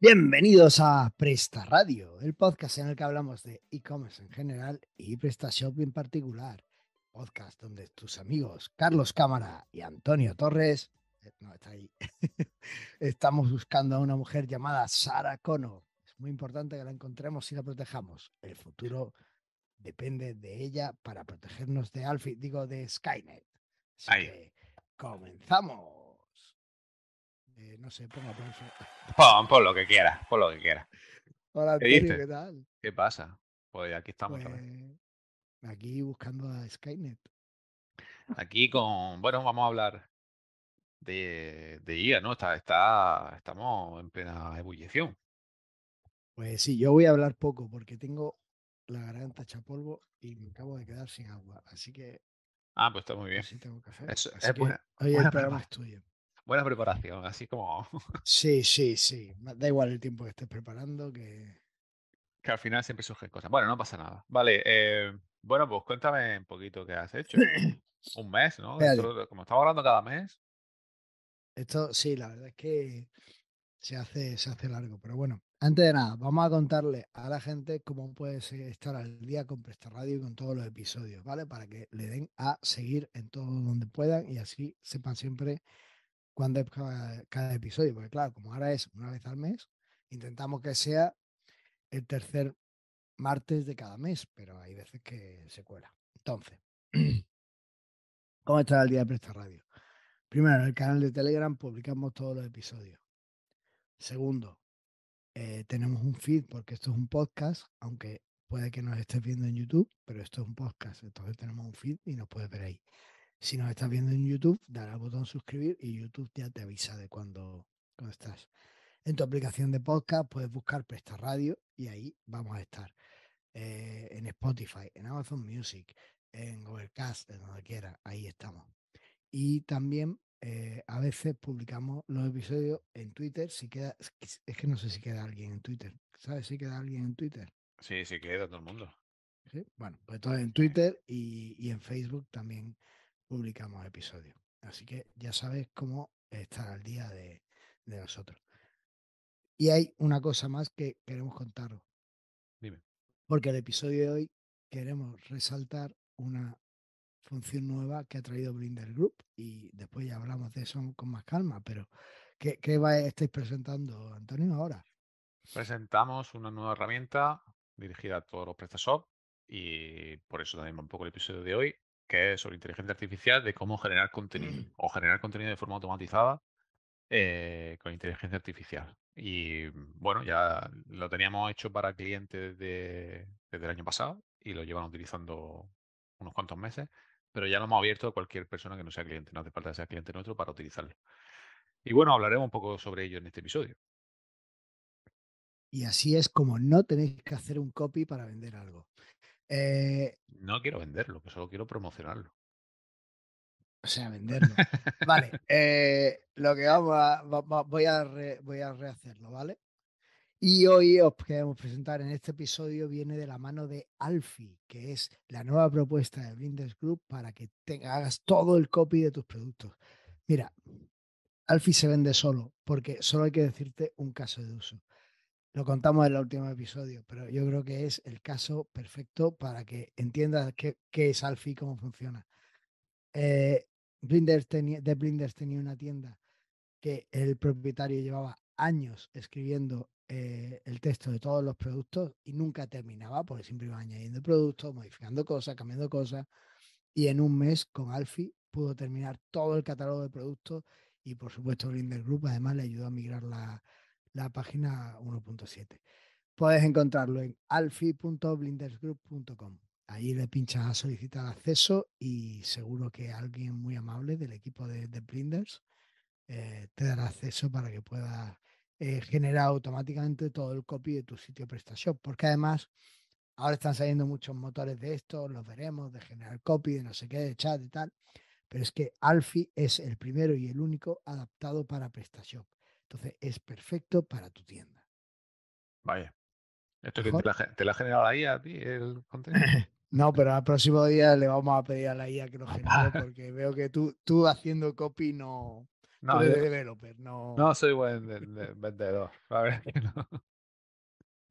Bienvenidos a Presta Radio, el podcast en el que hablamos de e-commerce en general y PrestaShop en particular. Podcast donde tus amigos Carlos Cámara y Antonio Torres, eh, no está ahí, estamos buscando a una mujer llamada Sara Cono. Es muy importante que la encontremos y la protejamos. El futuro depende de ella para protegernos de Alfie, digo de Skynet. Así Ahí. que comenzamos. Eh, no sé, pongo aplauso. Pon, pon lo que quieras, pon lo que quieras. Hola ¿Qué Antonio? ¿qué tal? ¿Qué pasa? Pues aquí estamos. Pues, aquí buscando a Skynet. Aquí con, bueno, vamos a hablar de, de IA, ¿no? Está, está, estamos en plena ebullición. Pues sí, yo voy a hablar poco porque tengo la garganta hecha polvo y me acabo de quedar sin agua. Así que Ah, pues está muy bien. así tengo café. Eso es que buena- hoy el buena programa es tuyo. Buena preparación, así como Sí, sí, sí. Da igual el tiempo que estés preparando que... que al final siempre surgen cosas. Bueno, no pasa nada. Vale, eh, bueno, pues cuéntame un poquito qué has hecho. Un mes, ¿no? Como estamos hablando cada mes. Esto sí, la verdad es que se hace, se hace largo. Pero bueno, antes de nada, vamos a contarle a la gente cómo puedes estar al día con Presta Radio y con todos los episodios, ¿vale? Para que le den a seguir en todo donde puedan y así sepan siempre cuándo es cada, episodio. Porque claro, como ahora es una vez al mes, intentamos que sea el tercer martes de cada mes, pero hay veces que se cuela. Entonces, ¿cómo estar al día de Presta Radio? Primero, en el canal de Telegram publicamos todos los episodios. Segundo, eh, tenemos un feed porque esto es un podcast, aunque puede que nos estés viendo en YouTube, pero esto es un podcast, entonces tenemos un feed y nos puedes ver ahí. Si nos estás viendo en YouTube, dale al botón suscribir y YouTube ya te avisa de cuando, cuando estás. En tu aplicación de podcast puedes buscar Presta Radio y ahí vamos a estar. Eh, en Spotify, en Amazon Music, en Overcast, en donde quiera, ahí estamos. Y también eh, a veces publicamos los episodios en Twitter. Si queda, es que- no sé si queda alguien en Twitter. ¿Sabes si queda alguien en Twitter? Sí, sí, queda todo el mundo. ¿Sí? Bueno, pues todo en Twitter y, y en Facebook también publicamos episodios. Así que ya sabes cómo estar al día de, de nosotros. Y hay una cosa más que queremos contaros. Dime. Porque el episodio de hoy queremos resaltar una función nueva que ha traído Blinder Group y después ya hablamos de eso con más calma, pero ¿qué, qué va- estáis presentando, Antonio, ahora? Presentamos una nueva herramienta dirigida a todos los PrestaShop y por eso también va un poco el episodio de hoy, que es sobre inteligencia artificial de cómo generar contenido o generar contenido de forma automatizada eh, con inteligencia artificial. Y bueno, ya lo teníamos hecho para clientes de- desde el año pasado y lo llevan utilizando unos cuantos meses, pero ya lo hemos abierto a cualquier persona que no sea cliente, no hace falta que sea cliente nuestro para utilizarlo. Y bueno, hablaremos un poco sobre ello en este episodio. Y así es como no tenéis que hacer un copy para vender algo. Eh, No quiero venderlo, que solo quiero promocionarlo. o sea, venderlo. Vale, eh, lo que vamos a, va- voy, a re- voy a rehacerlo, ¿vale? Y hoy os queremos presentar en este episodio, viene de la mano de Alfie, que es la nueva propuesta de Blinders Group para que te hagas todo el copy de tus productos. Mira, Alfie se vende solo, porque solo hay que decirte un caso de uso. Lo contamos en el último episodio, pero yo creo que es el caso perfecto para que entiendas qué, es Alfie y cómo funciona. Eh, Blinders tenía, de Blinders tenía una tienda que el propietario llevaba años escribiendo eh, el texto de todos los productos y nunca terminaba porque siempre iba añadiendo productos, modificando cosas, cambiando cosas. Y en un mes con Alfie pudo terminar todo el catálogo de productos y por supuesto Blinder Group además le ayudó a migrar la, la página 1.7. Puedes encontrarlo en alfie.blindersgroup.com. Ahí le pinchas a solicitar acceso y seguro que alguien muy amable del equipo de, de Blinders eh, te dará acceso para que puedas eh, generar automáticamente todo el copy de tu sitio PrestaShop. Porque además ahora están saliendo muchos motores de esto, los veremos, de generar copy, de no sé qué, de chat y tal. Pero es que Alfie es el primero y el único adaptado para PrestaShop. Entonces es perfecto para tu tienda. Vaya. ¿Esto que te la, te la ha generado ahí a ti el contenido? No, pero al próximo día le vamos a pedir a la IA que lo genere porque veo que tú, tú haciendo copy no, Tú No, eres yo de developer, no. no soy buen de- de- vendedor. La es que no.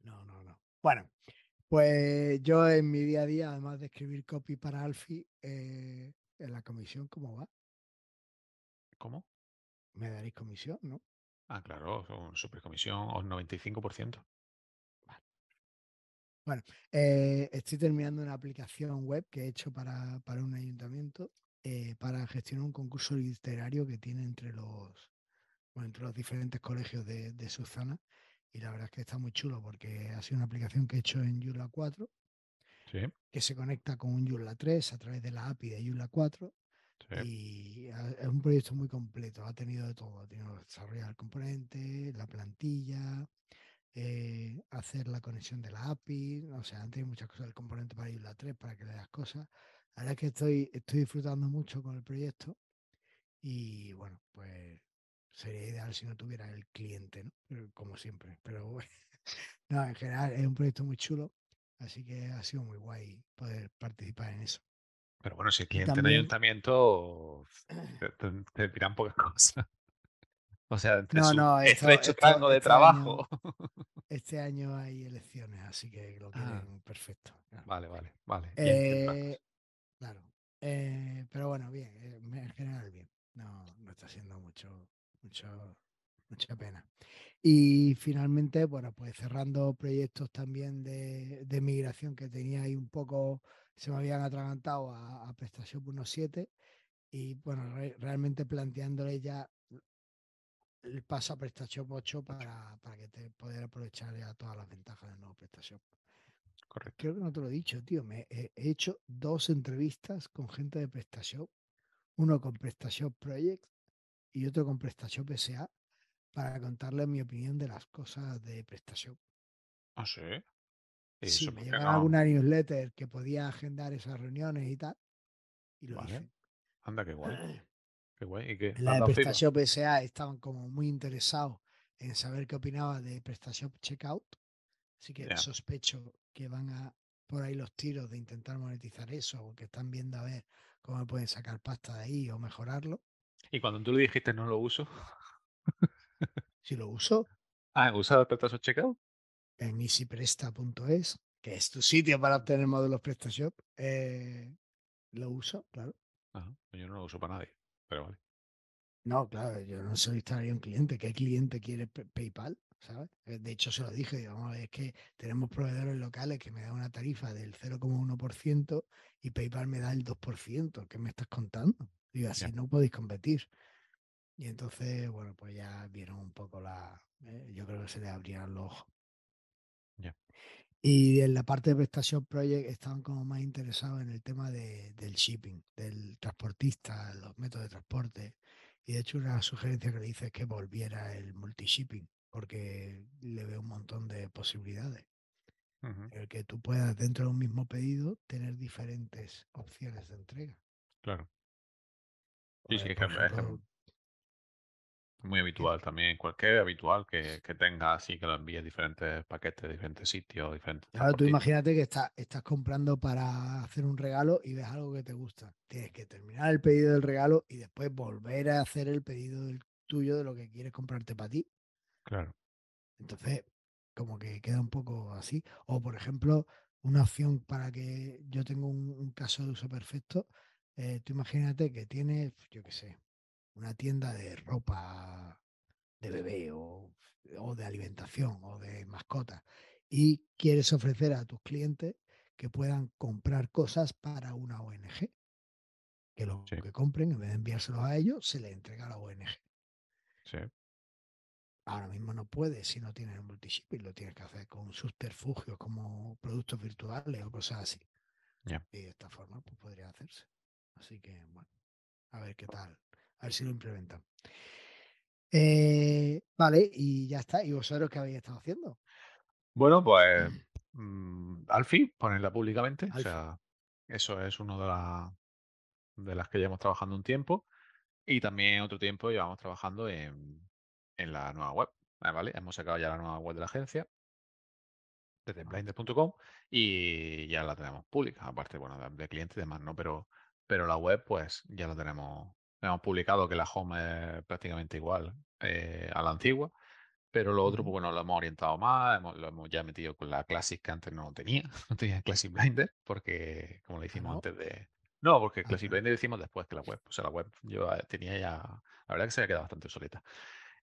No, no, no. Bueno, pues yo en mi día a día, además de escribir copy para Alfie, eh, en la comisión, ¿cómo va? ¿Cómo? Me daréis comisión, ¿no? Ah, claro, supercomisión o 95%. Eh, estoy terminando una aplicación web que he hecho para, para un ayuntamiento eh, para gestionar un concurso literario que tiene entre los, bueno, entre los diferentes colegios de, de su zona. Y la verdad es que está muy chulo porque ha sido una aplicación que he hecho en Joomla 4 Sí, que se conecta con un Joomla 3 a través de la API de Joomla 4 y es un proyecto muy completo, ha tenido de todo, ha tenido desarrollar el componente, la plantilla, eh, hacer la conexión de la API, o sea, han tenido muchas cosas del componente para Joomla 3 para que le das cosas. La verdad es que estoy, estoy disfrutando mucho con el proyecto y bueno, pues sería ideal si no tuviera el cliente, ¿no? Pero como siempre, pero no, en general es un proyecto muy chulo, así que ha sido muy guay poder participar en eso. Pero bueno, si el cliente en también, ayuntamiento te, te- te dirán pocas cosas. O sea, entre no, su no, esto, estrecho esto- rango de este año, trabajo. este año hay elecciones, así que lo Ah. quieren perfecto. claro. Vale, vale, vale. Eh, claro. Eh, pero bueno, bien, eh, en general bien. No, no está siendo mucho, mucho, mucha pena. Y finalmente, bueno, pues cerrando proyectos también de, de migración que tenía ahí un poco, se me habían atragantado a, a PrestaShop 1.7 y bueno, re- realmente planteándole ya el paso a PrestaShop 8 para, para que te poder aprovechar ya todas las ventajas del nuevo PrestaShop. Correcto. Creo que no te lo he dicho, tío. Me he, he hecho dos entrevistas con gente de PrestaShop, uno con PrestaShop Project y otro con PrestaShop SA, para contarles mi opinión de las cosas de PrestaShop. Ah, sí. ¿Y Sí, me no? alguna newsletter que podía agendar esas reuniones y tal, y lo Vale. hice. Anda, qué guay. Qué guay. ¿Y qué? En ¿Le la de? PrestaShop SA estaban como muy interesados en saber qué opinaba de PrestaShop Checkout, así que sospecho que van a por ahí los tiros de intentar monetizar eso o que están viendo a ver cómo pueden sacar pasta de ahí o mejorarlo. Y cuando tú le dijiste no lo uso, Si lo uso ah, ¿usas PrestaShop Checkout? En easypresta.es, que es tu sitio para obtener módulos PrestaShop, eh, lo uso, claro. Ajá. Yo no lo uso para nadie. Pero vale. No, claro, yo no solicitaría un cliente. ¿Qué cliente quiere PayPal? ¿Sabes? Eh, De hecho, se lo dije, ver, es que tenemos proveedores locales que me dan una tarifa del 0,1% y PayPal me da el 2%. ¿Qué me estás contando? Digo, así no podéis competir. Y entonces, bueno, pues ya vieron un poco la. eh, yo creo que se les abrieron los ojos. Ya. Y en la parte de PrestaShop Project estaban como más interesados en el tema de- del shipping, del transportista, los métodos de transporte. Y de hecho una sugerencia que le hice es que volviera el multi-shipping, porque le veo un montón de posibilidades. El que tú puedas dentro de un mismo pedido tener diferentes opciones de entrega. Claro. Sí, Pues, sí, que ejemplo, muy habitual también. Cualquier habitual que, que tenga así, que lo envíe a diferentes paquetes, diferentes sitios, diferentes Claro, tú imagínate que estás, estás comprando para hacer un regalo y ves algo que te gusta. Tienes que terminar el pedido del regalo y después volver a hacer el pedido del tuyo de lo que quieres comprarte para ti. Claro. Entonces, como que queda un poco así. O, por ejemplo, una opción para que yo tenga un, un caso de uso perfecto. eh, tú imagínate que tienes, yo qué sé, una tienda de ropa de bebé o, o de alimentación o de mascotas y quieres ofrecer a tus clientes que puedan comprar cosas para una ONG. Que lo Sí. que compren, en vez de enviárselos a ellos, se les entrega a la ONG. Sí. Ahora mismo no puedes si no tienes el multishipping, lo tienes que hacer con subterfugios como productos virtuales o cosas así. Y de esta forma pues podría hacerse. Así que bueno, a ver qué tal, a ver si lo implementan. Eh, vale, y ya está. ¿Y vosotros qué habéis estado haciendo? Bueno, pues mm, Alfie, ponerla públicamente. O sea, eso es uno de, la- de las que llevamos trabajando un tiempo. Y también otro tiempo llevamos trabajando en, en la nueva web. Ah, ¿Vale? Hemos sacado ya la nueva web de la agencia desde blinders.com y ya la tenemos pública. Aparte, bueno, de, de clientes y demás, ¿no? Pero, pero la web, pues ya la tenemos hemos publicado que la home es prácticamente igual eh, a la antigua. Pero lo otro, pues bueno, lo hemos orientado más, lo hemos ya metido con la Classic que antes no tenía, no tenía Classic Blinder, porque como le hicimos no. antes de... No, porque Ah, Classic. Blinder lo hicimos después que la web. O sea, la web yo tenía ya... La verdad que se había quedado bastante obsoleta.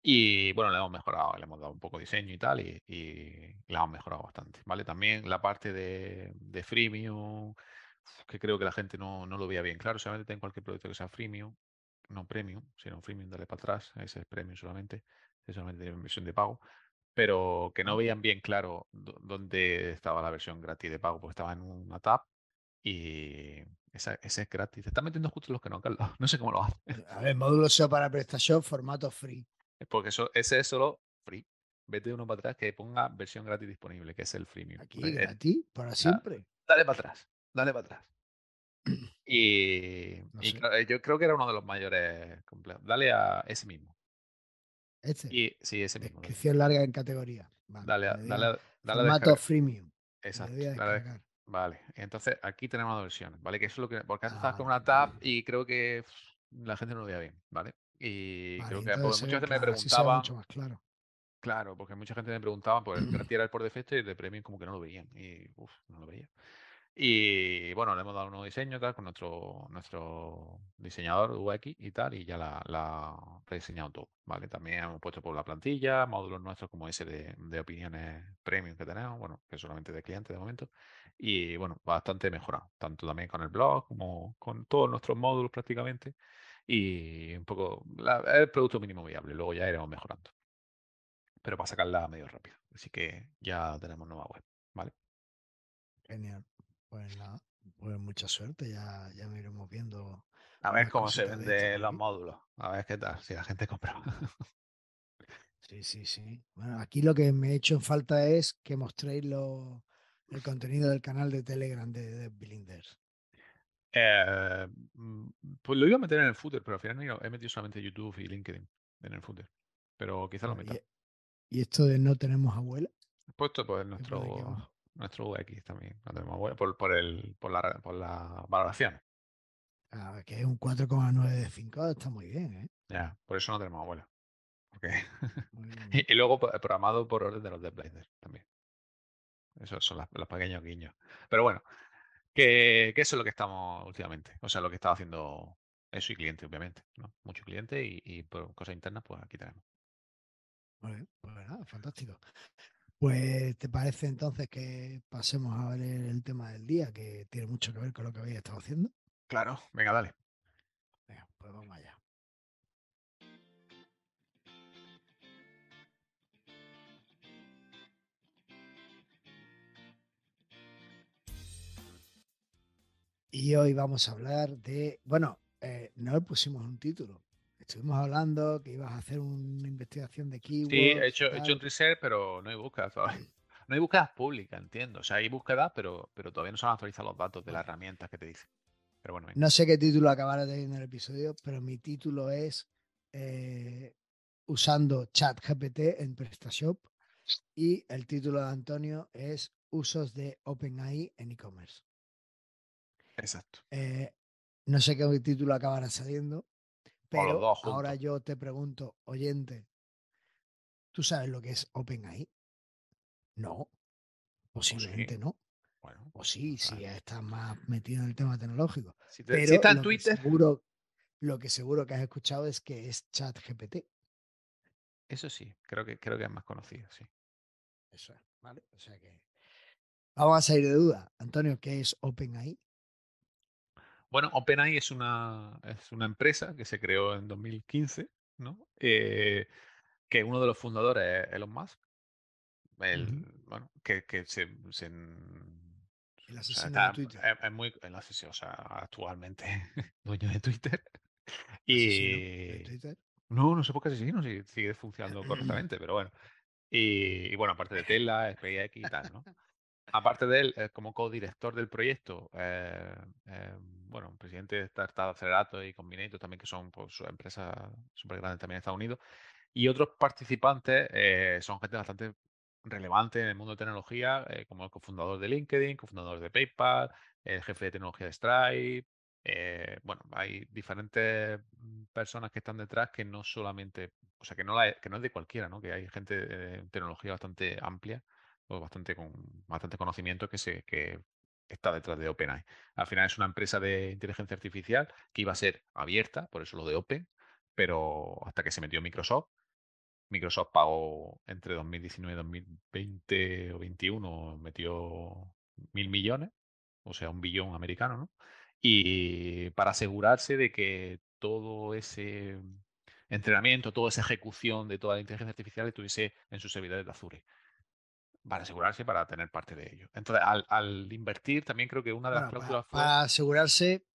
Y bueno, le hemos mejorado, le hemos dado un poco de diseño y tal, y, y la hemos mejorado bastante, ¿vale? También la parte de, de freemium, que creo que la gente no, no lo veía bien claro, solamente en cualquier producto que sea freemium, no premium, sino freemium, dale para atrás, ese es premium solamente, ese solamente tiene versión de pago, pero que no veían bien claro dó- dónde estaba la versión gratis de pago, porque estaba en una tab y esa, ese es gratis. Te están metiendo justo los que no, Carlos. No sé cómo lo hacen. A ver, módulo SEO para PrestaShop, formato free. Porque eso, ese es solo free. Vete uno para atrás que ponga versión gratis disponible, que es el freemium. Aquí. Eh, gratis, para siempre. dale para atrás, dale para atrás. Y, No y sé. cla- yo creo que era uno de los mayores complejos. Dale a ese mismo. Este. Y sí, ese mismo. Descripción larga en categoría. Vale, Dale, a, dale, a dale formato freemium. Exacto. dale. Vale, entonces aquí tenemos dos versiones, ¿vale? Que eso es lo que. Porque antes Ah, estabas con una tab y creo que pff, la gente no lo veía bien, ¿vale? Y Vale, creo que muchas ve veces me claro, preguntaban. mucho más claro. Claro, porque mucha gente me preguntaba, pues el gratis era el por defecto y el de premium como que no lo veían. Y uff, no lo veía. Y bueno, le hemos dado un nuevo diseño tal, con nuestro, nuestro diseñador UX y tal, y ya la, la rediseñado todo, ¿vale? También hemos puesto por la plantilla, módulos nuestros como ese de, de opiniones premium que tenemos, bueno, que solamente de clientes de momento, y bueno, bastante mejorado, tanto también con el blog como con todos nuestros módulos prácticamente, y un poco la- el producto mínimo viable, luego ya iremos mejorando, pero para sacarla medio rápido, así que ya tenemos nueva web, ¿vale? Genial. Pues nada, pues mucha suerte. Ya, ya me iremos viendo. A ver cómo se estas venden los módulos. A ver qué tal, si la gente compra. Sí, sí, sí. Bueno, aquí lo que me he hecho en falta es que mostréis lo- el contenido del canal de Telegram de, de Blinders. Eh, mm, pues lo iba a meter en el footer, pero al final no he ido- he metido solamente YouTube y LinkedIn en el footer. Pero quizá lo meta. y, y esto de no tenemos abuela, puesto pues pone aquí nuestro. Nuestro UX también. No tenemos web, por, por, el, por, la, por la valoración. Ah, que es un 4,9 de 5, está muy bien, ¿eh? Ya, por eso no tenemos abuela. Porque... Y, y luego pues, programado por orden de los de Blender también. Esos son las- los pequeños guiños. Pero bueno, que, que eso es lo que estamos últimamente. O sea, lo que estaba haciendo eso y cliente, obviamente. ¿no? Mucho cliente y, y por cosas internas, pues aquí tenemos. Bien, pues nada, fantástico. Pues, ¿te parece entonces que pasemos a ver el tema del día, que tiene mucho que ver con lo que habéis estado haciendo? Claro, venga, dale. Venga, pues vamos allá. Y hoy vamos a hablar de, bueno, eh, no le pusimos un título. Estuvimos hablando que ibas a hacer una investigación de keywords. Sí, he hecho, he hecho un reset, pero no hay búsqueda todavía. No hay búsquedas públicas, entiendo. O sea, hay búsquedas, pero, pero todavía no se han actualizado los datos de las herramientas que te dicen. Pero bueno. No sé qué título acabará teniendo el episodio, pero mi título es eh, usando ChatGPT en PrestaShop y el título de Antonio es usos de OpenAI en e-commerce. exacto. Eh, no sé qué título acabará saliendo, pero ahora yo te pregunto, oyente, ¿tú sabes lo que es OpenAI? No, posiblemente sí. no. Bueno, O sí, no si sabes. estás más metido en el tema tecnológico. Si, te- Pero si está en lo que Twitter, seguro, lo que seguro que has escuchado es que es ChatGPT. eso sí, creo que, creo que es más conocido, sí. Eso es, ¿vale? O sea que vamos a salir de duda. Antonio, ¿qué es OpenAI? Bueno, OpenAI es una, es una empresa que se creó en 2015, ¿no? Eh, que uno de los fundadores es Elon Musk. El. Bueno, que, que se, se- El o sea, asesino de Twitter. es, es muy, el asesino, o sea, actualmente dueño de Twitter. Asesino de Y Twitter. no, no sé por qué asesino, si sigue funcionando correctamente, pero bueno. Y, y bueno, aparte de Tesla, SpaceX y tal, ¿no? Aparte de él, eh, como co-director del proyecto, eh, eh, bueno, presidente de Startup Accelerator y Combinator también, que son pues, empresas súper grandes también en Estados Unidos. Y otros participantes eh, son gente bastante relevante en el mundo de tecnología, eh, como el cofundador de LinkedIn, cofundador de PayPal, el jefe de tecnología de Stripe, bueno, hay diferentes personas que están detrás que no solamente, o sea, que no, la- que no es de cualquiera, ¿no? Que hay gente de tecnología bastante amplia o bastante con bastante conocimiento que se que está detrás de OpenAI. Al final es una empresa de inteligencia artificial que iba a ser abierta, por eso lo de Open, pero hasta que se metió Microsoft, Microsoft pagó entre 2019 y 2020 o 21, metió mil millones, o sea, un billón americano, ¿no? Y para asegurarse de que todo ese entrenamiento, toda esa ejecución de toda la inteligencia artificial estuviese en sus servidores de Azure. Para asegurarse, para tener parte de ello. Entonces, al, al invertir, también creo que una de las Bueno, cláusulas fue para asegurarse,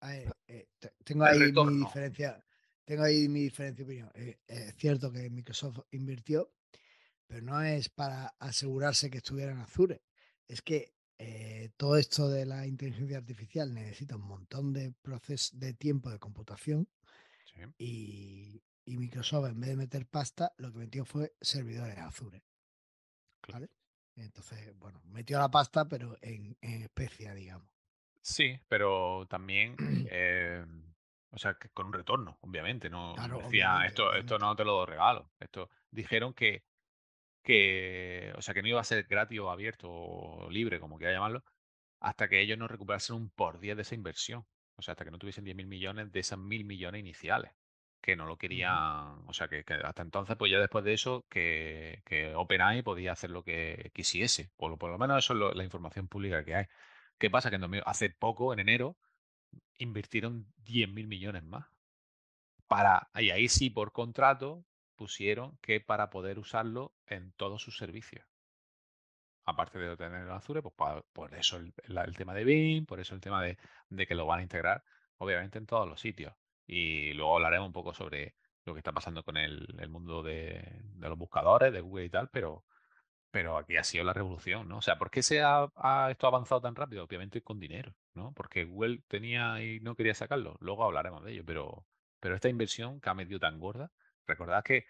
a ver, eh, te- tengo ahí mi diferencia, tengo ahí mi diferencia de opinión. Eh, es cierto que Microsoft invirtió, pero no es para asegurarse que estuviera en Azure. Es que eh, todo esto de la inteligencia artificial necesita un montón de proceso de tiempo de computación Sí, y, y Microsoft en vez de meter pasta, lo que metió fue servidores Azure. Claro. ¿vale? Entonces, bueno, metió la pasta, pero en, en especia, digamos. Sí, pero también, eh, o sea, que con un retorno, obviamente. No Claro, decía, obviamente, esto, esto no te lo regalo. Esto dijeron que, que, o sea, que no iba a ser gratis o abierto o libre, como quiera llamarlo, hasta que ellos no recuperasen un por 10 de esa inversión. O sea, hasta que no tuviesen 10.000 millones de esas mil millones iniciales. Que no lo querían. O sea, que, que hasta entonces, pues ya después de eso, que, que OpenAI podía hacer lo que quisiese. Por, lo- por lo menos eso es lo- la información pública que hay. ¿Qué pasa? Que en 2000 hace poco, en enero, invirtieron 10.000 millones más. Para, y ahí sí, por contrato, pusieron que para poder usarlo en todos sus servicios aparte de tener el Azure, pues por eso el, tema de BIM, por eso el tema de, de que lo van a integrar, obviamente, en todos los sitios. Y luego hablaremos un poco sobre lo que está pasando con el, mundo de, los buscadores, de Google y tal, pero, pero aquí ha sido la revolución, ¿no? O sea, ¿por qué se ha, esto ha avanzado tan rápido? Obviamente con dinero, ¿no? Porque Google tenía y no quería sacarlo. Luego hablaremos de ello, pero, pero esta inversión que ha metido tan gorda, recordad que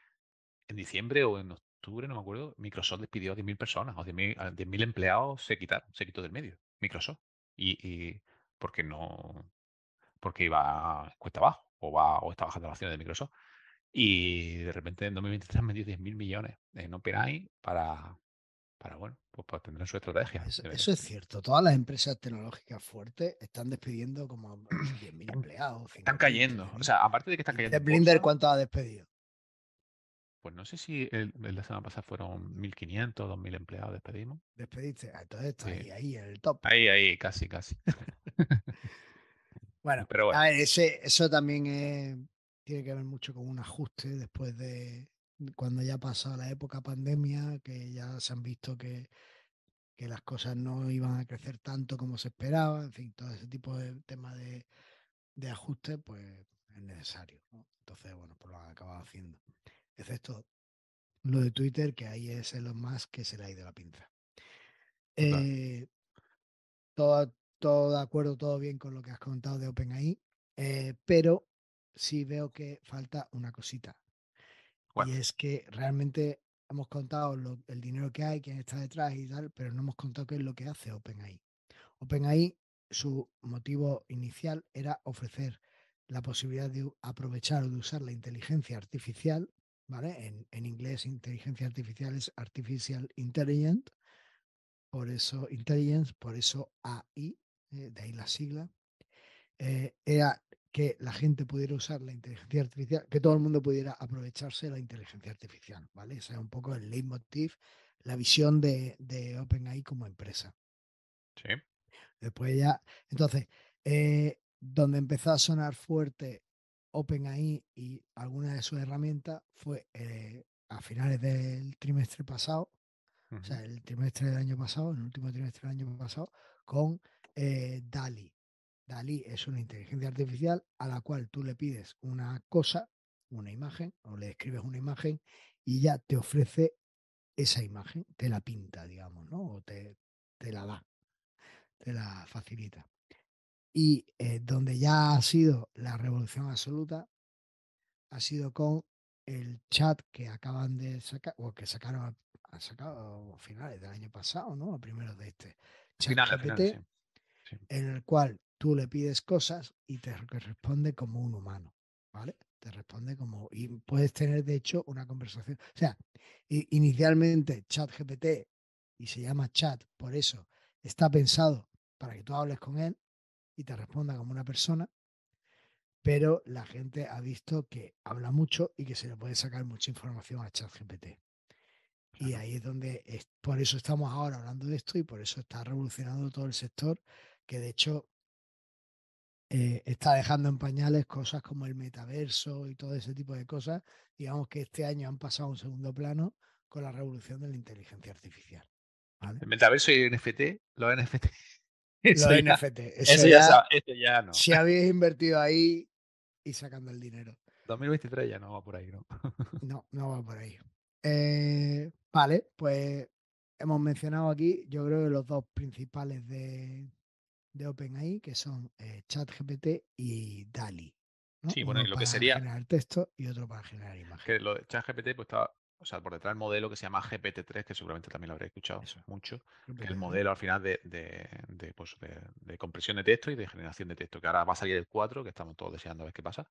en diciembre o en octubre, no me acuerdo, Microsoft despidió a 10.000 personas, o 10.000 a 10.000 empleados se quitaron, se quitó del medio, Microsoft. Y, y porque no, porque iba cuesta abajo, o va, o está bajando la acción de Microsoft. Y de repente en 2023 han metido 10.000 millones en OpenAI para, para bueno, pues para tener su estrategia. Eso, de- eso es cierto. Todas las empresas tecnológicas fuertes están despidiendo como 10.000 empleados. Están 5.000, cayendo. O 13.000. sea, aparte de que están ¿Y cayendo. en Jeff Blinder bolsa, cuánto ha despedido? pues no sé si el, el de la semana pasada fueron 1.500, 2.000 empleados despedimos. Despediste. Ah, Entonces está Sí. ahí, ahí en el top. Ahí, ahí, casi, casi. Bueno, Pero bueno. a ver, ese, eso también es- tiene que ver mucho con un ajuste después de cuando ya ha pasado la época pandemia, que ya se han visto que, que las cosas no iban a crecer tanto como se esperaba, en fin, todo ese tipo de temas de, de ajuste, pues es necesario. ¿no? Entonces, bueno, pues lo han acabado haciendo. Excepto lo de Twitter, que ahí es Elon Musk que se le ha ido la pinza. Eh, todo de acuerdo, todo bien con lo que has contado de OpenAI, eh, pero sí veo que falta una cosita. Bueno. Y es que realmente hemos contado lo- el dinero que hay, quién está detrás y tal, pero no hemos contado qué es lo que hace OpenAI. OpenAI, su motivo inicial era ofrecer la posibilidad de aprovechar o de usar la inteligencia artificial, ¿vale? En, en inglés, inteligencia artificial es artificial intelligent, por eso intelligence, por eso AI, eh, de ahí la sigla, eh, era que la gente pudiera usar la inteligencia artificial, que todo el mundo pudiera aprovecharse de la inteligencia artificial, ¿vale? Ese es un poco el leitmotiv, la visión de, de OpenAI como empresa. Sí. Después ya, entonces, eh, donde empezó a sonar fuerte OpenAI y algunas de sus herramientas fue eh, a finales del trimestre pasado, o sea, el trimestre del año pasado, el último trimestre del año pasado, con eh, DALI. DALI es una inteligencia artificial a la cual tú le pides una cosa, una imagen, o le escribes una imagen y ya te ofrece esa imagen, te la pinta, digamos, ¿no? O te, te la da, te la facilita. Y eh, donde ya ha sido la revolución absoluta, ha sido con el chat que acaban de sacar, o que sacaron, a- sacado a finales del año pasado, ¿no? A primeros de este. Final, sí. Sí. en el cual tú le pides cosas y te responde como un humano, ¿vale? Te responde como, y puedes tener de hecho una conversación. O sea, inicialmente ChatGPT, y se llama chat, por eso está pensado para que tú hables con él y te responda como una persona, pero la gente ha visto que habla mucho y que se le puede sacar mucha información a ChatGPT. Y ahí es donde, es, por eso estamos ahora hablando de esto y por eso está revolucionando todo el sector, que de hecho eh, está dejando en pañales cosas como el metaverso y todo ese tipo de cosas. Digamos que este año han pasado a un segundo plano con la revolución de la inteligencia artificial. El metaverso y el NFT, los NFT. Los NFT. Eso, ya, ya, no. Si habéis invertido ahí y sacando el dinero. 2023 ya no va por ahí, ¿no? no, no va por ahí. Eh, vale, pues hemos mencionado aquí, yo creo que los dos principales de, de OpenAI, que son eh, ChatGPT y DALI. Sí, bueno, lo que sería. Para generar texto y otro para generar imagen. Que lo de ChatGPT, pues está, o sea, por detrás del modelo que se llama GPT-3, que seguramente también lo habréis escuchado mucho, que es el modelo al final de, de, de, pues, de, compresión de texto y de generación de texto, que ahora va a salir el 4, que estamos todos deseando a ver qué pasa,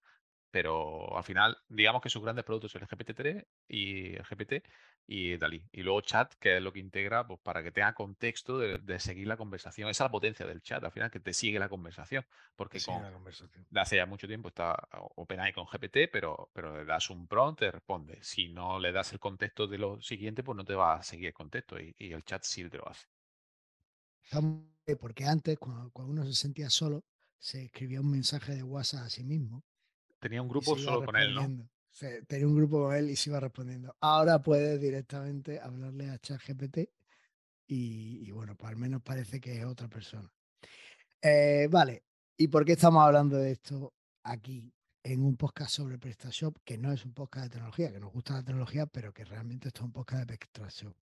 pero al final, digamos que sus grandes productos son el GPT-3 y el GPT y Dalí. Y luego chat, que es lo que integra pues, para que tenga contexto de, seguir la conversación. Esa es la potencia del chat, al final, que te sigue la conversación. Porque con, la conversación. hace ya mucho tiempo está OpenAI con GPT, pero, pero le das un prompt, te responde. Si no le das el contexto de lo siguiente, pues no te va a seguir el contexto y, el chat sí te lo hace. Porque antes, cuando, cuando uno se sentía solo, se escribía un mensaje de WhatsApp a sí mismo Tenía un grupo solo con él, ¿no? tenía un grupo con él y se iba respondiendo. Ahora puedes directamente hablarle a ChatGPT y, y bueno, pues al menos parece que es otra persona. Eh, vale, ¿y por qué estamos hablando de esto aquí en un podcast sobre PrestaShop, que no es un podcast de tecnología, que nos gusta la tecnología, pero que realmente esto es un podcast de PrestaShop?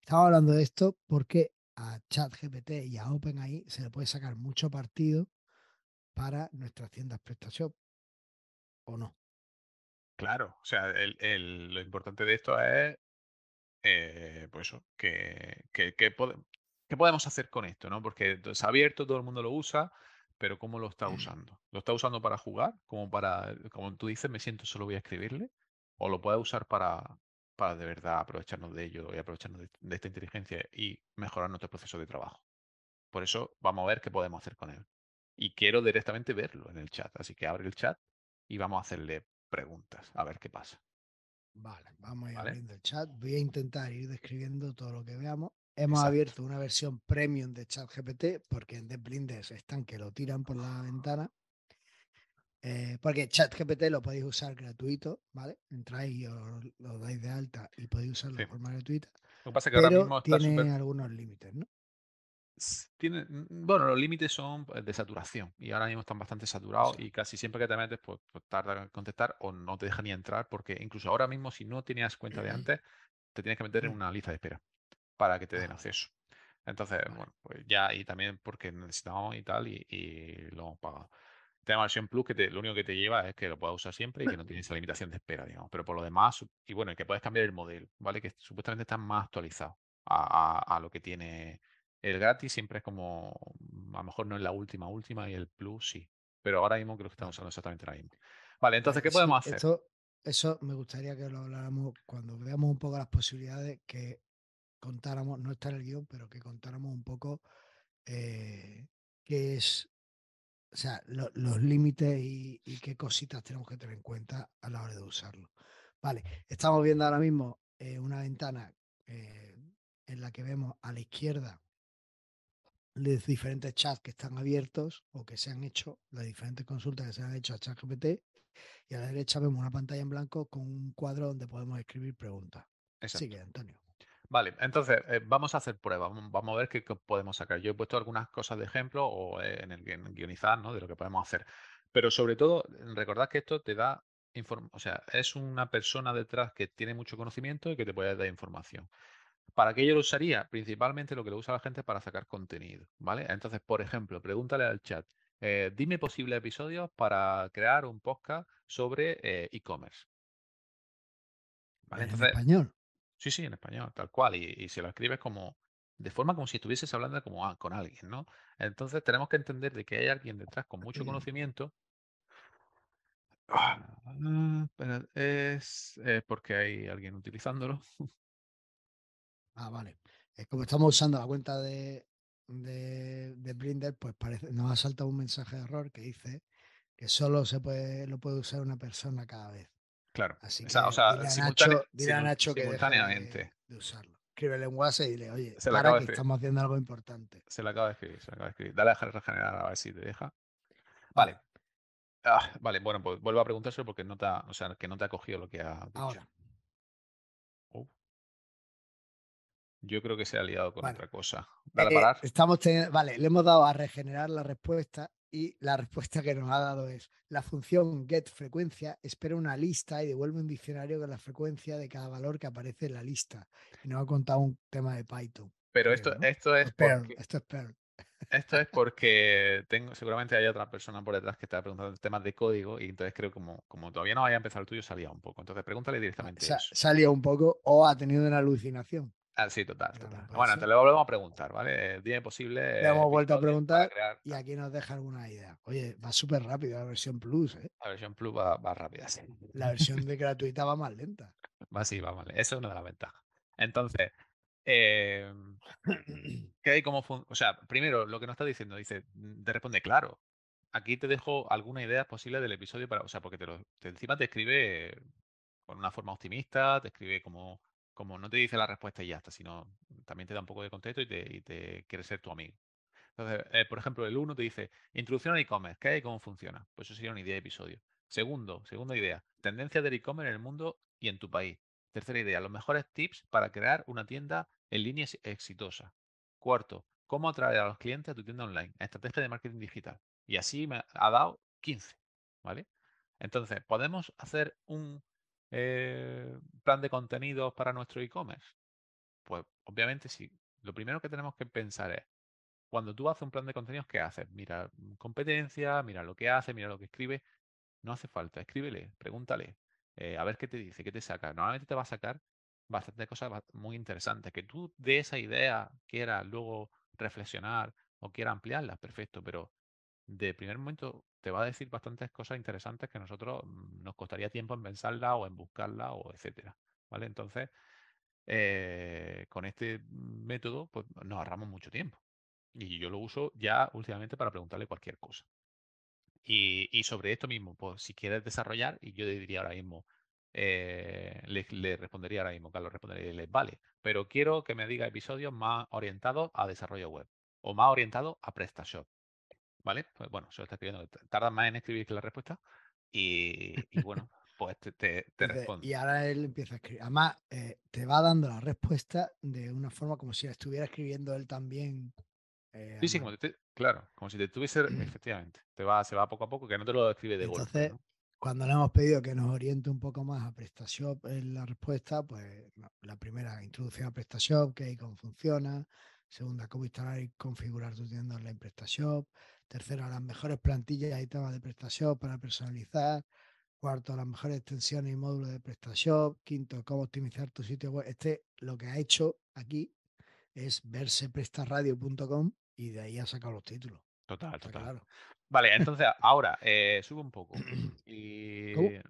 Estamos hablando de esto porque a ChatGPT y a OpenAI se le puede sacar mucho partido para nuestras tiendas PrestaShop o no. Claro, o sea, lo importante de esto es, eh, pues eso, que, que, ¿qué podemos hacer con esto? ¿no? Porque es abierto, todo el mundo lo usa, pero ¿cómo lo está usando? ¿Lo está usando para jugar? Como para, como tú dices, me siento solo voy a escribirle? ¿O lo puede usar para, para de verdad aprovecharnos de ello y aprovecharnos de esta inteligencia y mejorar nuestro proceso de trabajo? Por eso vamos a ver qué podemos hacer con él. Y quiero directamente verlo en el chat. Así que abre el chat y vamos a hacerle preguntas, a ver qué pasa. Vale, vamos a ir abriendo el chat. Voy a intentar ir describiendo todo lo que veamos. Hemos abierto una versión premium de ChatGPT porque en Blinders están que lo tiran por la ventana. Eh, porque ChatGPT lo podéis usar gratuito, ¿vale? Entráis y os lo dais de alta y podéis usarlo de forma gratuita. Lo que pasa es que ahora mismo tiene algunos límites, ¿no? Tiene, bueno, los límites son pues, de saturación y ahora mismo están bastante saturados y casi siempre que te metes, pues, pues, tarda en contestar o no te deja ni entrar porque incluso ahora mismo si no tenías cuenta de antes, te tienes que meter en mm. una lista de espera para que te den ah. acceso. Entonces, bueno, pues ya y también porque necesitábamos y tal y, lo hemos pagado. Tenemos versión Plus que lo único que te lleva es que lo puedas usar siempre y que no tienes esa limitación de espera, digamos. Pero por lo demás, y bueno, que puedes cambiar el modelo, ¿vale? Que supuestamente está más actualizado a lo que tiene el gratis siempre es como, a lo mejor no es la última, última y el plus sí. Pero ahora mismo creo que estamos usando exactamente la misma. Vale, entonces, ¿qué podemos hacer? eso me gustaría que lo habláramos cuando veamos un poco las posibilidades que contáramos, no está en el guion, pero que contáramos un poco eh, qué es, o sea, los límites y, qué cositas tenemos que tener en cuenta a la hora de usarlo. Vale, estamos viendo ahora mismo eh, una ventana eh, en la que vemos a la izquierda los diferentes chats que están abiertos o que se han hecho, las diferentes consultas que se han hecho a ChatGPT. Y a la derecha vemos una pantalla en blanco con un cuadro donde podemos escribir preguntas. Sigue, Antonio. Vale, entonces eh, vamos a hacer pruebas, vamos, a ver qué, podemos sacar. Yo he puesto algunas cosas de ejemplo o en el guionizar, ¿no? De lo que podemos hacer. Pero sobre todo, recordad que esto te da información, o sea, es una persona detrás que tiene mucho conocimiento y que te puede dar información. ¿Para qué yo lo usaría? Principalmente lo que lo usa la gente para sacar contenido, ¿vale? Entonces, por ejemplo, pregúntale al chat, eh, dime posibles episodios para crear un podcast sobre eh, e-commerce. ¿En español? Sí, sí, en español, tal cual. Y, si lo escribes como, de forma como si estuvieses hablando como con alguien, ¿no? Entonces tenemos que entender de que hay alguien detrás con mucho conocimiento. Ah, es porque hay alguien utilizándolo. Ah, vale. Es como estamos usando la cuenta de, de, de Blinder, pues parece, nos ha saltado un mensaje de error que dice que solo se puede, lo puede usar una persona cada vez. Claro. Así que o sea, dile a Nacho, dile a simu- Nacho que simultáneamente. de, de usarlo. Escríbele en WhatsApp y dile, oye, Se para que de estamos haciendo algo importante. Se lo acabo de escribir, se lo acabo de escribir. Dale a regenerar a ver si te deja. Vale. Ah, vale, bueno, pues vuelvo a preguntárselo porque no te ha, o sea, que no te ha cogido lo que ha dicho. Ahora, Yo creo que se ha liado con Bueno, otra cosa. Dale a eh, parar. estamos teniendo, vale, le hemos dado a regenerar la respuesta y la respuesta que nos ha dado es la función get frecuencia espera una lista y devuelve un diccionario con la frecuencia de cada valor que aparece en la lista. Y nos ha contado un tema de Python. Pero creo, esto, ¿no? esto es Perl, porque, esto es Perl. esto es porque tengo, seguramente hay otra persona por detrás que está preguntando temas de código y entonces creo como, como todavía no vaya a empezar el tuyo, salía un poco. Entonces pregúntale directamente Se ha eso. salido un poco o ha tenido una alucinación. Ah, sí, total, total. Bueno, te lo volvemos a preguntar, ¿vale? Eh, Dime posible. Le hemos vuelto a preguntar crear- y aquí nos deja alguna idea. Oye, va súper rápido la versión Plus, ¿eh? La versión Plus va, va rápida, sí. La versión de gratuita va más lenta. Va así, va vale. Eso es una de las ventajas. Entonces, eh, ¿qué hay como O sea, primero, lo que nos está diciendo, dice, mm, te responde, claro. Aquí te dejo alguna idea posible del episodio para. O sea, porque te lo, te- encima te escribe con una forma optimista, te escribe como, como no te dice la respuesta y ya está, sino también te da un poco de contexto y te, quiere ser tu amigo. Entonces, eh, por ejemplo, el 1 te dice, introducción al e-commerce, ¿qué hay y cómo funciona? Pues eso sería una idea de episodio. Segundo, segunda idea, tendencias del e-commerce en el mundo y en tu país. Tercera idea, los mejores tips para crear una tienda en línea ex- exitosa. Cuarto, cómo atraer a los clientes a tu tienda online, estrategia de marketing digital. Y así me ha dado 15, ¿vale? Entonces, ¿podemos hacer un eh, plan de contenidos para nuestro e-commerce? Pues obviamente sí. Lo primero que tenemos que pensar es, cuando tú haces un plan de contenidos, ¿qué haces? Mira mm, competencia, mira lo que hace, mira lo que escribe. No hace falta, escríbele, pregúntale, eh, a ver qué te dice, qué te saca. Normalmente te va a sacar bastante cosas muy interesantes. Que tú de esa idea quieras luego reflexionar o quieras ampliarlas, perfecto, pero de primer momento te va a decir bastantes cosas interesantes que nosotros mm, nos costaría tiempo en pensarla o en buscarla o etcétera. ¿Vale? Entonces, eh, con este método, pues nos ahorramos mucho tiempo. Y yo lo uso ya últimamente para preguntarle cualquier cosa. Y, y sobre esto mismo, pues si quieres desarrollar, y yo diría ahora mismo, eh, le, respondería ahora mismo, Carlos, respondería, le- vale, pero quiero que me diga episodios más orientados a desarrollo web o más orientados a PrestaShop. ¿Vale? Pues bueno, se lo está escribiendo. t- Tarda más en escribir que la respuesta. Y, y bueno, pues te, te, te Dice, responde. y ahora él empieza a escribir. Además, eh, te va dando la respuesta de una forma como si la estuviera escribiendo él también. eh, Sí, sí, como te- claro, como si te tuviese, efectivamente, te va, se va poco a poco, que no te lo escribe de golpe, Entonces, ¿no? cuando le hemos pedido que nos oriente un poco más a PrestaShop en la respuesta, pues no, la primera, introducción a PrestaShop, que y cómo funciona. Segunda, cómo instalar y configurar tu tienda en PrestaShop. Tercero, las mejores plantillas y temas de PrestaShop para personalizar. Cuarto, las mejores extensiones y módulos de PrestaShop. Quinto, cómo optimizar tu sitio web. Este lo que ha hecho aquí es verse prestarradio.com y de ahí ha sacado los títulos. Total, Está total. claro. Vale, entonces ahora, eh, sube un poco. Y que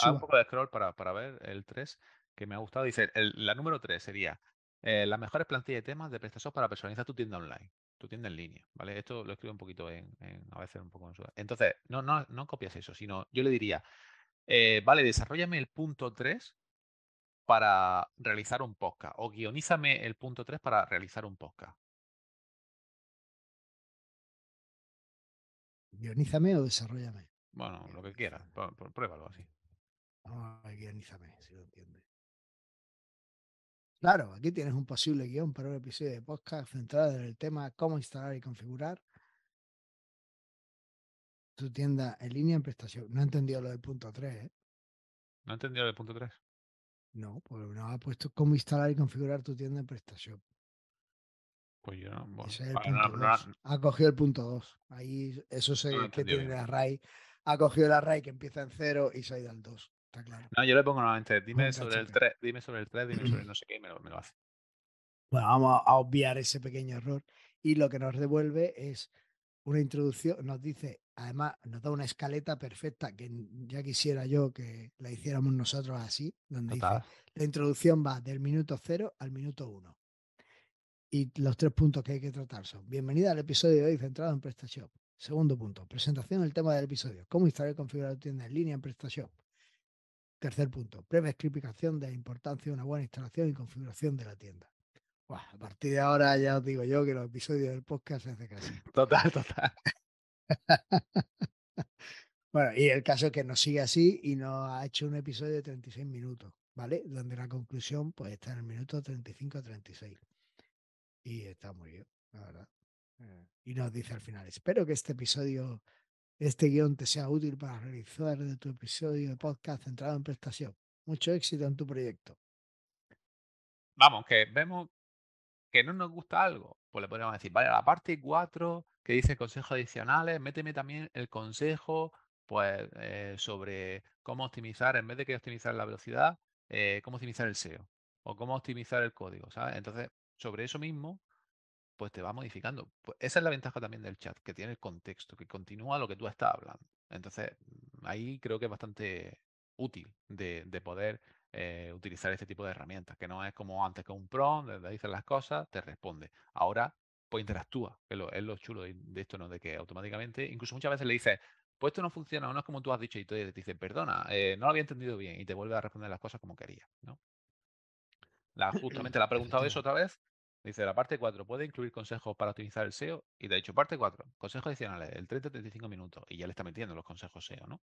haga un poco de scroll para, para ver el 3, que me ha gustado. Dice, el- la número 3 sería eh, las mejores plantillas de temas de PrestaShop para personalizar tu tienda online, tu tienda en línea, ¿vale? Esto lo escribo un poquito en, en- a veces un poco en su... Entonces, no, no, no copias eso, sino yo le diría, eh, vale, desarrollame el punto 3 para realizar un podcast o guionízame el punto 3 para realizar un podcast. Guionízame o desarrollame. Bueno, lo que quieras, pr- pr- pruébalo así. Guionízame, si lo entiendes. Claro, aquí tienes un posible guion para un episodio de podcast centrado en el tema cómo instalar y configurar tu tienda en línea en prestación. No he entendido lo del punto 3, ¿eh? ¿No he entendido el punto 3? No, pues nos ha puesto cómo instalar y configurar tu tienda en PrestaShop. Pues yo no. Bueno, Ese es el vale, no- punto no- 2. Ha cogido el punto 2. Ahí eso No lo he que tiene bien. el array. Ha cogido el array que empieza en 0 y se ha ido al 2. Está claro. No, yo le pongo normalmente, dime sobre el PHP. 3, dime sobre el 3, dime sobre el no sé qué, y me lo, me lo hace. Bueno, vamos a obviar ese pequeño error y lo que nos devuelve es una introducción, nos dice, además nos da una escaleta perfecta que ya quisiera yo que la hiciéramos nosotros así, donde dice, la introducción va del minuto cero al minuto uno. Y los tres puntos que hay que tratar son, bienvenida al episodio de hoy centrado en PrestaShop. Segundo punto, presentación del tema del episodio, cómo instalar y configurar tu tienda en línea en PrestaShop. Tercer punto, breve explicación de la importancia de una buena instalación y configuración de la tienda a partir de ahora ya os digo yo que los episodios del podcast se hace casi. Total, total. bueno, y el caso es que nos sigue así y nos ha hecho un episodio de 36 minutos, ¿vale? Donde la conclusión pues está en el minuto 35-36. Y está muy bien, la verdad. Eh. Y nos dice al final, espero que este episodio, este guion te sea útil para realizar tu episodio de podcast centrado en prestación. Mucho éxito en tu proyecto. Vamos, que vemos que no nos gusta algo, pues le podríamos decir, vale, la parte 4 que dice consejos adicionales, méteme también el consejo pues eh, sobre cómo optimizar, en vez de que optimizar la velocidad, eh, cómo optimizar el SEO o cómo optimizar el código, ¿sabes? Entonces, sobre eso mismo, pues te va modificando. Pues esa es la ventaja también del chat, que tiene el contexto, que continúa lo que tú estás hablando. Entonces, ahí creo que es bastante útil de, de poder eh, utilizar este tipo de herramientas, que no es como antes que un prompt, donde dices las cosas, te responde. Ahora, pues interactúa, es lo, es lo chulo de, esto, ¿no? De que automáticamente, incluso muchas veces le dices, pues esto no funciona, no es como tú has dicho, y te dice, perdona, eh, no lo había entendido bien, y te vuelve a responder las cosas como quería, ¿no? La, justamente le ha preguntado eso otra vez. Dice, la parte 4 puede incluir consejos para optimizar el SEO. Y te ha dicho, parte 4, consejos adicionales, el 30-35 minutos. Y ya le está metiendo los consejos SEO, ¿no?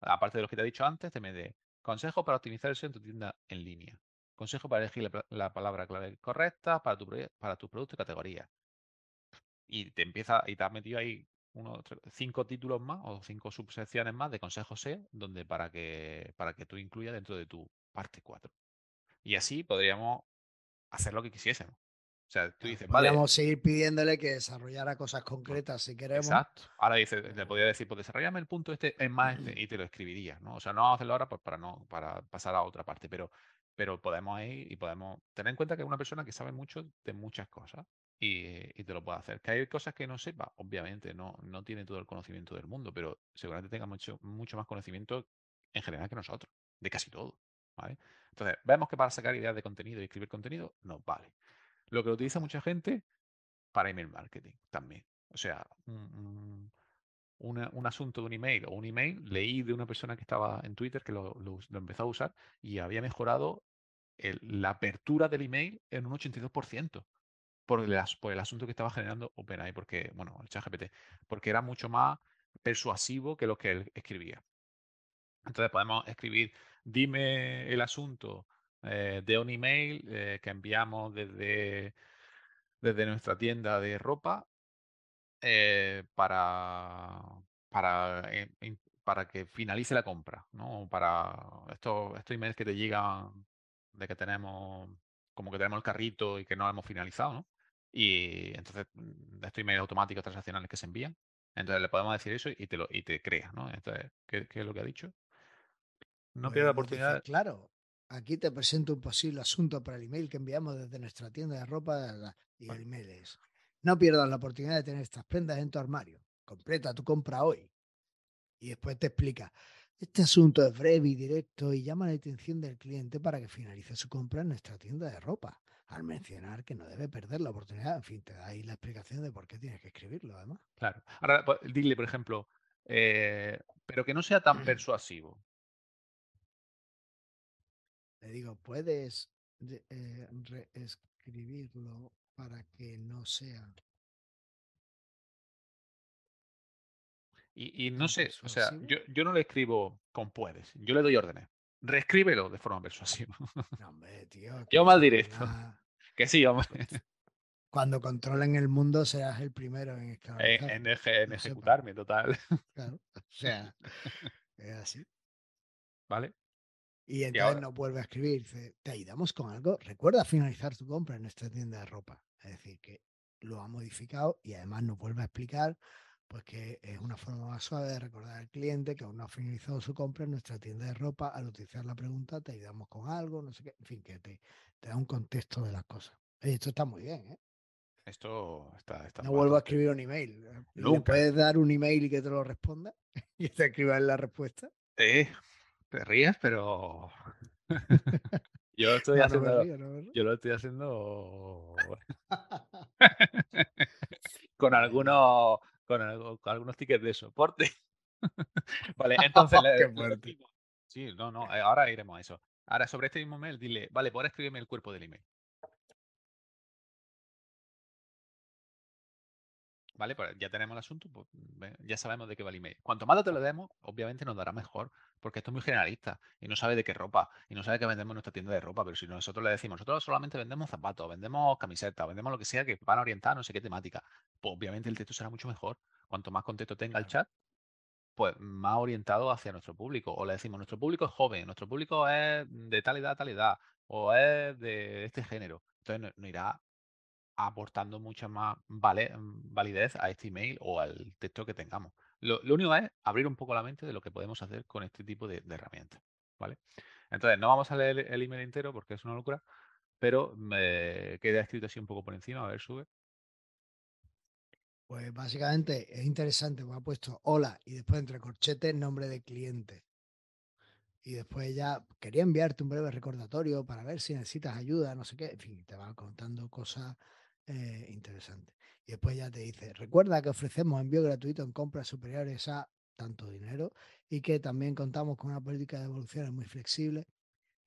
Aparte de los que te he dicho antes, te mete Consejo para optimizar el SEO en tu tienda en línea. Consejo para elegir la, palabra clave correcta para tu, para tu producto y categoría. Y te empieza, y te has metido ahí uno, cinco títulos más o cinco subsecciones más de consejos SEO, donde para que, para que tú incluyas dentro de tu parte 4. Y así podríamos hacer lo que quisiésemos. O sea, tú dices, Podríamos seguir pidiéndole que desarrollara cosas concretas si queremos. Exacto. Ahora dice, le podría decir, pues desarrollame el punto este en más este y te lo escribiría, ¿no? O sea, no vamos a hacerlo ahora pues, para no, para pasar a otra parte, pero, pero podemos ir y podemos tener en cuenta que es una persona que sabe mucho de muchas cosas y, te lo puede hacer. Que hay cosas que no sepa, obviamente, no, no tiene todo el conocimiento del mundo, pero seguramente tenga mucho, mucho más conocimiento en general que nosotros, de casi todo. ¿vale? Entonces, vemos que para sacar ideas de contenido y escribir contenido nos vale. Lo que utiliza mucha gente para email marketing también. O sea, un, asunto de un email o un email, leí de una persona que estaba en Twitter que lo, empezó a usar y había mejorado la apertura del email en un 82% por el, por el asunto que estaba generando OpenAI, porque, bueno, el ChatGPT, porque era mucho más persuasivo que lo que él escribía. Entonces podemos escribir, dime el asunto eh, de un email eh, que enviamos desde, desde nuestra tienda de ropa eh, para, para, para que finalice la compra, ¿no? Para estos, estos emails que te llegan de que tenemos, como que tenemos el carrito y que no hemos finalizado, ¿no? Y entonces, mm, estos emails automáticos transaccionales que se envían. Entonces le podemos decir eso y te lo y te crea, ¿no? Entonces, ¿qué, es lo que ha dicho? No pierda la oportunidad. claro, Aquí te presento un posible asunto para el email que enviamos desde nuestra tienda de ropa y el email es, no pierdas la oportunidad de tener estas prendas en tu armario. Completa tu compra hoy. Y después te explica, este asunto es breve y directo y llama la atención del cliente para que finalice su compra en nuestra tienda de ropa. Al mencionar que no debe perder la oportunidad, en fin, te da ahí la explicación de por qué tienes que escribirlo, además. Claro. Ahora, pues, dile, por ejemplo, eh, pero que no sea tan persuasivo. Le digo, ¿puedes eh, reescribirlo para que no sea... Y, no sé, o sea, yo, yo, no le escribo con puedes, yo le doy órdenes. Reescríbelo de forma persuasiva. No, hombre, tío. Yo mal directo. Que sí, hombre. Cuando controlen el mundo serás el primero en En, en, ejecutarme, total. Claro, o sea, es así. ¿Vale? Y entonces no vuelve a escribir. Dice, ¿te ayudamos con algo? Recuerda finalizar tu compra en nuestra tienda de ropa. Es decir, que lo ha modificado y además nos vuelve a explicar pues que es una forma más suave de recordar al cliente que aún no ha finalizado su compra en nuestra tienda de ropa. Al utilizar la pregunta, te ayudamos con algo, no sé qué. En fin, que te, te da un contexto de las cosas. Esto está muy bien, ¿eh? Esto está, está No vuelvo a escribir un email. ¿Le puedes dar un email y que te lo responda? y te escriba en la respuesta. Eh, te ríes, pero yo lo estoy No, no me haciendo. río, no. Yo lo estoy haciendo con algunos con, algo- con algunos tickets de soporte. vale, entonces Qué Sí, no, no, eh, ahora iremos a eso. Ahora, sobre este mismo mail, dile, vale, ahora escríbeme el cuerpo del email. ¿Vale? Pues ya tenemos el asunto, pues, ya sabemos de qué va el email. Cuanto más datos le demos, obviamente nos dará mejor, porque esto es muy generalista y no sabe de qué ropa y no sabe que vendemos en nuestra tienda de ropa, pero si nosotros le decimos, nosotros solamente vendemos zapatos, vendemos camisetas, vendemos lo que sea que van a orientar a no sé qué temática, pues obviamente el texto será mucho mejor. Cuanto más contexto tenga el chat, pues más orientado hacia nuestro público. O le decimos, nuestro público es joven, nuestro público es de tal edad, tal edad, o es de este género. Entonces nos, nos irá aportando mucha más vale- validez a este email o al texto que tengamos. Lo, único es abrir un poco la mente de lo que podemos hacer con este tipo de, herramientas. ¿vale? Entonces, no vamos a leer el, email entero porque es una locura, pero me queda escrito así un poco por encima. A ver, sube. Pues básicamente es interesante, porque ha puesto hola y después entre corchetes nombre de cliente. Y después ya quería enviarte un breve recordatorio para ver si necesitas ayuda, no sé qué. En fin, te va contando cosas eh, interesantes. Y después ya te dice, recuerda que ofrecemos envío gratuito en compras superiores a tanto dinero y que también contamos con una política de devoluciones muy flexible.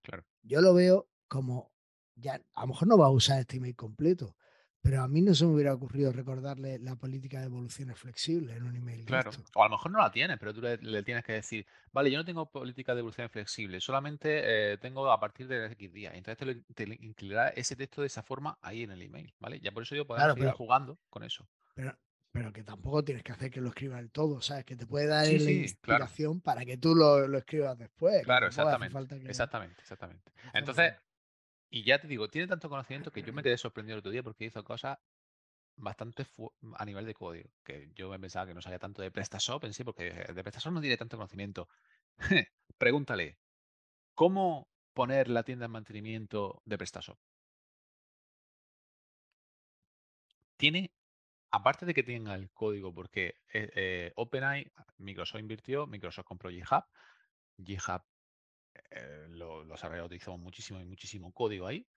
Claro. Yo lo veo como, ya a lo mejor no va a usar este email completo, pero a mí no se me hubiera ocurrido recordarle la política de devoluciones flexible en un email. Claro. O a lo mejor no la tienes, pero tú le, le tienes que decir, vale, yo no tengo política de evolución flexible, solamente eh, tengo a partir de X días. Entonces te, lo- te incluirá ese texto de esa forma ahí en el email, ¿vale? Ya por eso yo podemos Claro, seguir pero- jugando con eso. Pero, pero que tampoco tienes que hacer que lo escriba del todo, ¿sabes? Que te puede dar Sí, la sí, claro. inspiración para que tú lo, lo escribas después. Claro, exactamente. que- Exactamente, exactamente. Entonces. Y ya te digo, tiene tanto conocimiento que yo me quedé sorprendido el otro día porque hizo cosas bastante a nivel de código, que yo me pensaba que no sabía tanto de PrestaShop en sí, porque de PrestaShop no tiene tanto conocimiento. Pregúntale, ¿cómo poner la tienda en mantenimiento de PrestaShop? Tiene, aparte de que tenga el código, porque eh, eh, OpenAI, Microsoft invirtió, Microsoft compró GitHub, GitHub eh, lo- los desarrolladores utilizamos muchísimo y muchísimo código ahí.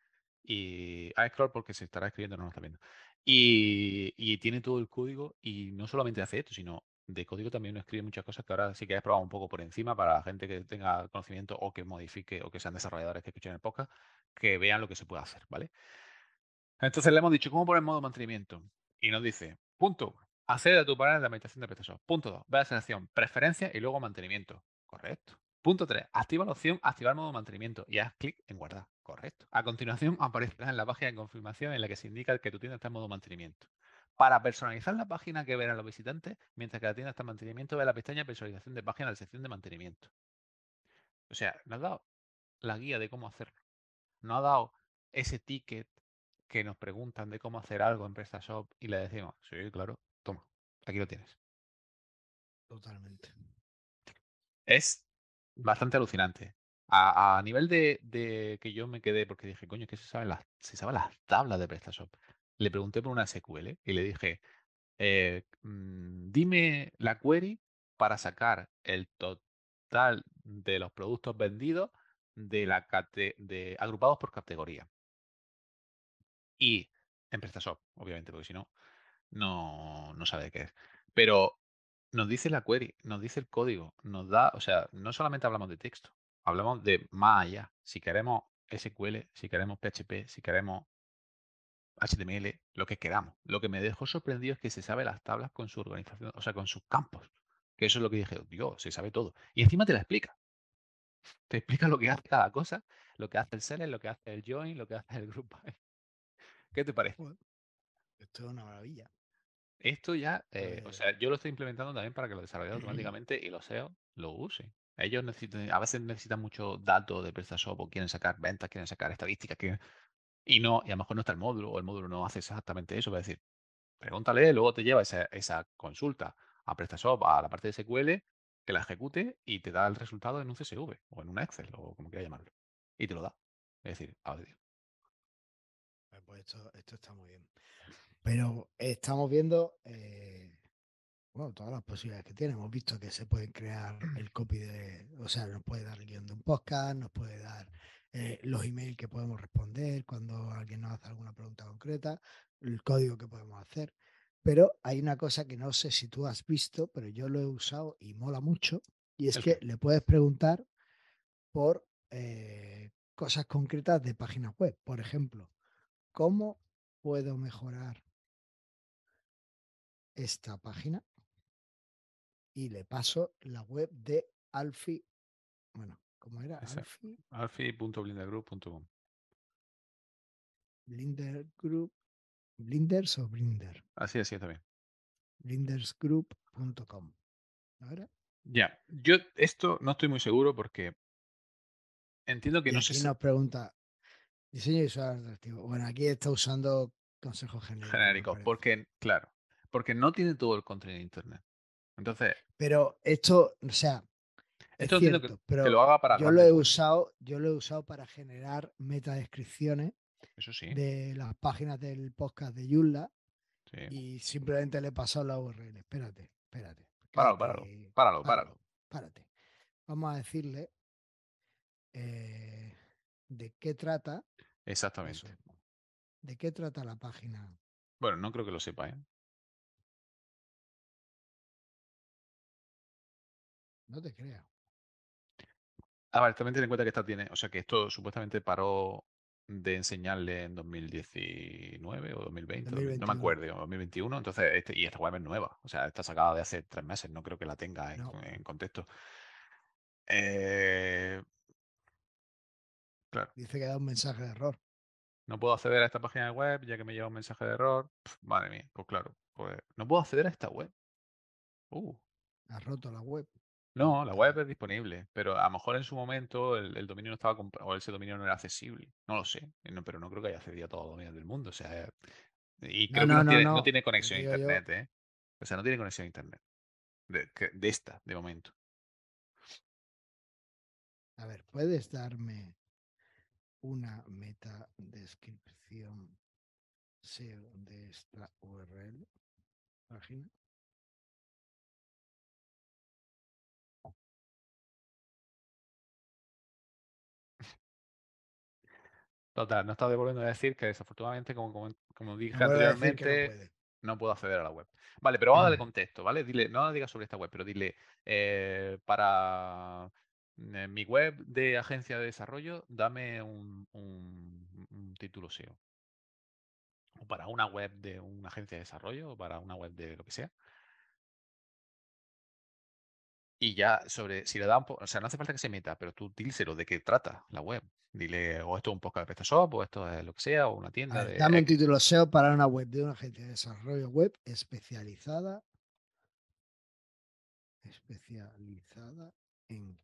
Y a porque se estará escribiendo, no lo está viendo. Y, tiene todo el código y no solamente hace esto, sino de código también uno escribe muchas cosas que ahora sí que he probado un poco por encima para la gente que tenga conocimiento o que modifique o que sean desarrolladores que escuchen el podcast, que vean lo que se puede hacer, ¿vale? Entonces le hemos dicho, ¿cómo poner modo mantenimiento? Y nos dice, punto, accede a tu panel de administración de PrestaShop. Punto 2, ve a la selección, preferencias y luego mantenimiento. Correcto. Punto 3, activa la opción activar modo mantenimiento y haz clic en guardar. Correcto. A continuación aparecerá en la página de confirmación en la que se indica que tu tienda está en modo mantenimiento. Para personalizar la página que verán los visitantes, mientras que la tienda está en mantenimiento, ve la pestaña personalización de página de la sección de mantenimiento. O sea, nos ha dado la guía de cómo hacerlo. Nos ha dado ese ticket que nos preguntan de cómo hacer algo en PrestaShop y le decimos, sí, claro, toma, aquí lo tienes. Totalmente. Es bastante alucinante. A, nivel de, de que yo me quedé, porque dije, coño, que se saben las, se saben las tablas de PrestaShop. Le pregunté por una SQL y le dije, eh, mm, dime la query para sacar el total de los productos vendidos de la cate- de, agrupados por categoría. Y en PrestaShop, obviamente, porque si no, no, no sabe de qué es. Pero nos dice la query, nos dice el código, nos da, o sea, no solamente hablamos de texto, hablamos de más allá. Si queremos SQL, si queremos PHP, si queremos HTML, lo que queramos. Lo que me dejó sorprendido es que se sabe las tablas con su organización, o sea, con sus campos. Que eso es lo que dije, Dios, se sabe todo. Y encima te la explica. Te explica lo que hace cada cosa, lo que hace el seller, lo que hace el join, lo que hace el group. ¿Qué te parece? Esto es una maravilla. Esto ya, eh, o Pues- sea, yo lo estoy implementando también para que los desarrolladores automáticamente y los SEO lo usen. Ellos necesitan, a veces necesitan mucho datos de PrestaShop o quieren sacar ventas, quieren sacar estadísticas, quieren- y no, y a lo mejor no está el módulo o el módulo no hace exactamente eso. Va a decir, pregúntale, luego te lleva esa, esa consulta a PrestaShop, a la parte de SQL, que la ejecute y te da el resultado en un CSV o en un Excel o como quieras llamarlo. Y te lo da. Es decir, audio. Me pues esto, esto está muy bien. Pero estamos viendo eh, bueno, todas las posibilidades que tiene. Hemos visto que se puede crear el copy de, o sea, nos puede dar el guion de un podcast, nos puede dar eh, los emails que podemos responder cuando alguien nos hace alguna pregunta concreta, el código que podemos hacer. Pero hay una cosa que no sé si tú has visto, pero yo lo he usado y mola mucho, y es ¿El que le puedes preguntar por eh, cosas concretas de páginas web. Por ejemplo, ¿cómo puedo mejorar esta página? Y le paso la web de Alfie. Bueno, ¿cómo era? Alfi.blindergroup.com. Blinder Group. ¿Blinders o Blinder? Así, así está bien. Blindersgroup.com. ¿No era? Ya, yo esto no estoy muy seguro porque entiendo que Y no aquí se nos pregunta, diseño visual atractivo. Bueno, aquí está usando consejos genéricos. me genérico, parece. porque, claro, porque no tiene todo el contenido de internet. Entonces, Pero esto, o sea, es esto que, cierto, que pero lo haga para yo lo he usado, yo lo he usado para generar metadescripciones Eso sí, de las páginas del podcast de Joomla sí. y simplemente le he pasado la URL. Espérate, espérate. Páralo, páralo, páralo, páralo. párate. Vamos a decirle eh, de qué trata Exactamente. eso. ¿De qué trata la página? Bueno, no creo que lo sepa, ¿eh? No te creas. A ver, también ten en cuenta que esta tiene, o sea, que esto supuestamente paró de enseñarle en 2019 o 2020, 2000, no me 2021. acuerdo, o 2021, entonces, este, y esta web es nueva, o sea, está sacada de hace tres meses, no creo que la tenga en, No. en contexto. Eh, claro, Dice que da un mensaje de error. no puedo acceder a esta página web ya que me lleva un mensaje de error. Madre mía, pues claro, pues no puedo acceder a esta web. Uh, Ha roto la web. No, la web es disponible, pero a lo mejor en su momento el, el dominio no estaba o ese dominio no era accesible. No lo sé, eh, no, pero no creo que haya accedido a todos los dominios del mundo. O sea, y No, creo que no, no, no, tiene, no conexión a yo, internet, ¿eh? O sea, no tiene conexión a internet. De, que- de esta, de momento. a ver, ¿puedes darme una meta descripción SEO de esta URL? Página. Total, no estaba devolviendo a decir que desafortunadamente, como, como, como dije no anteriormente, no puedo acceder a la web. Vale, pero vamos a darle contexto, ¿vale? Dile, no digas sobre esta web, pero dile, eh, para eh, mi web de agencia de desarrollo, dame un, un- un título SEO. O para una web de una agencia de desarrollo, o para una web de lo que sea. Y ya sobre, si le da un poco, o sea, no hace falta que se meta, pero tú díselo de qué trata la web. Dile, o esto es un podcast de PrestaShop, o esto es lo que sea, o una tienda ver, de dame un título SEO para una web de una agencia de desarrollo web especializada especializada en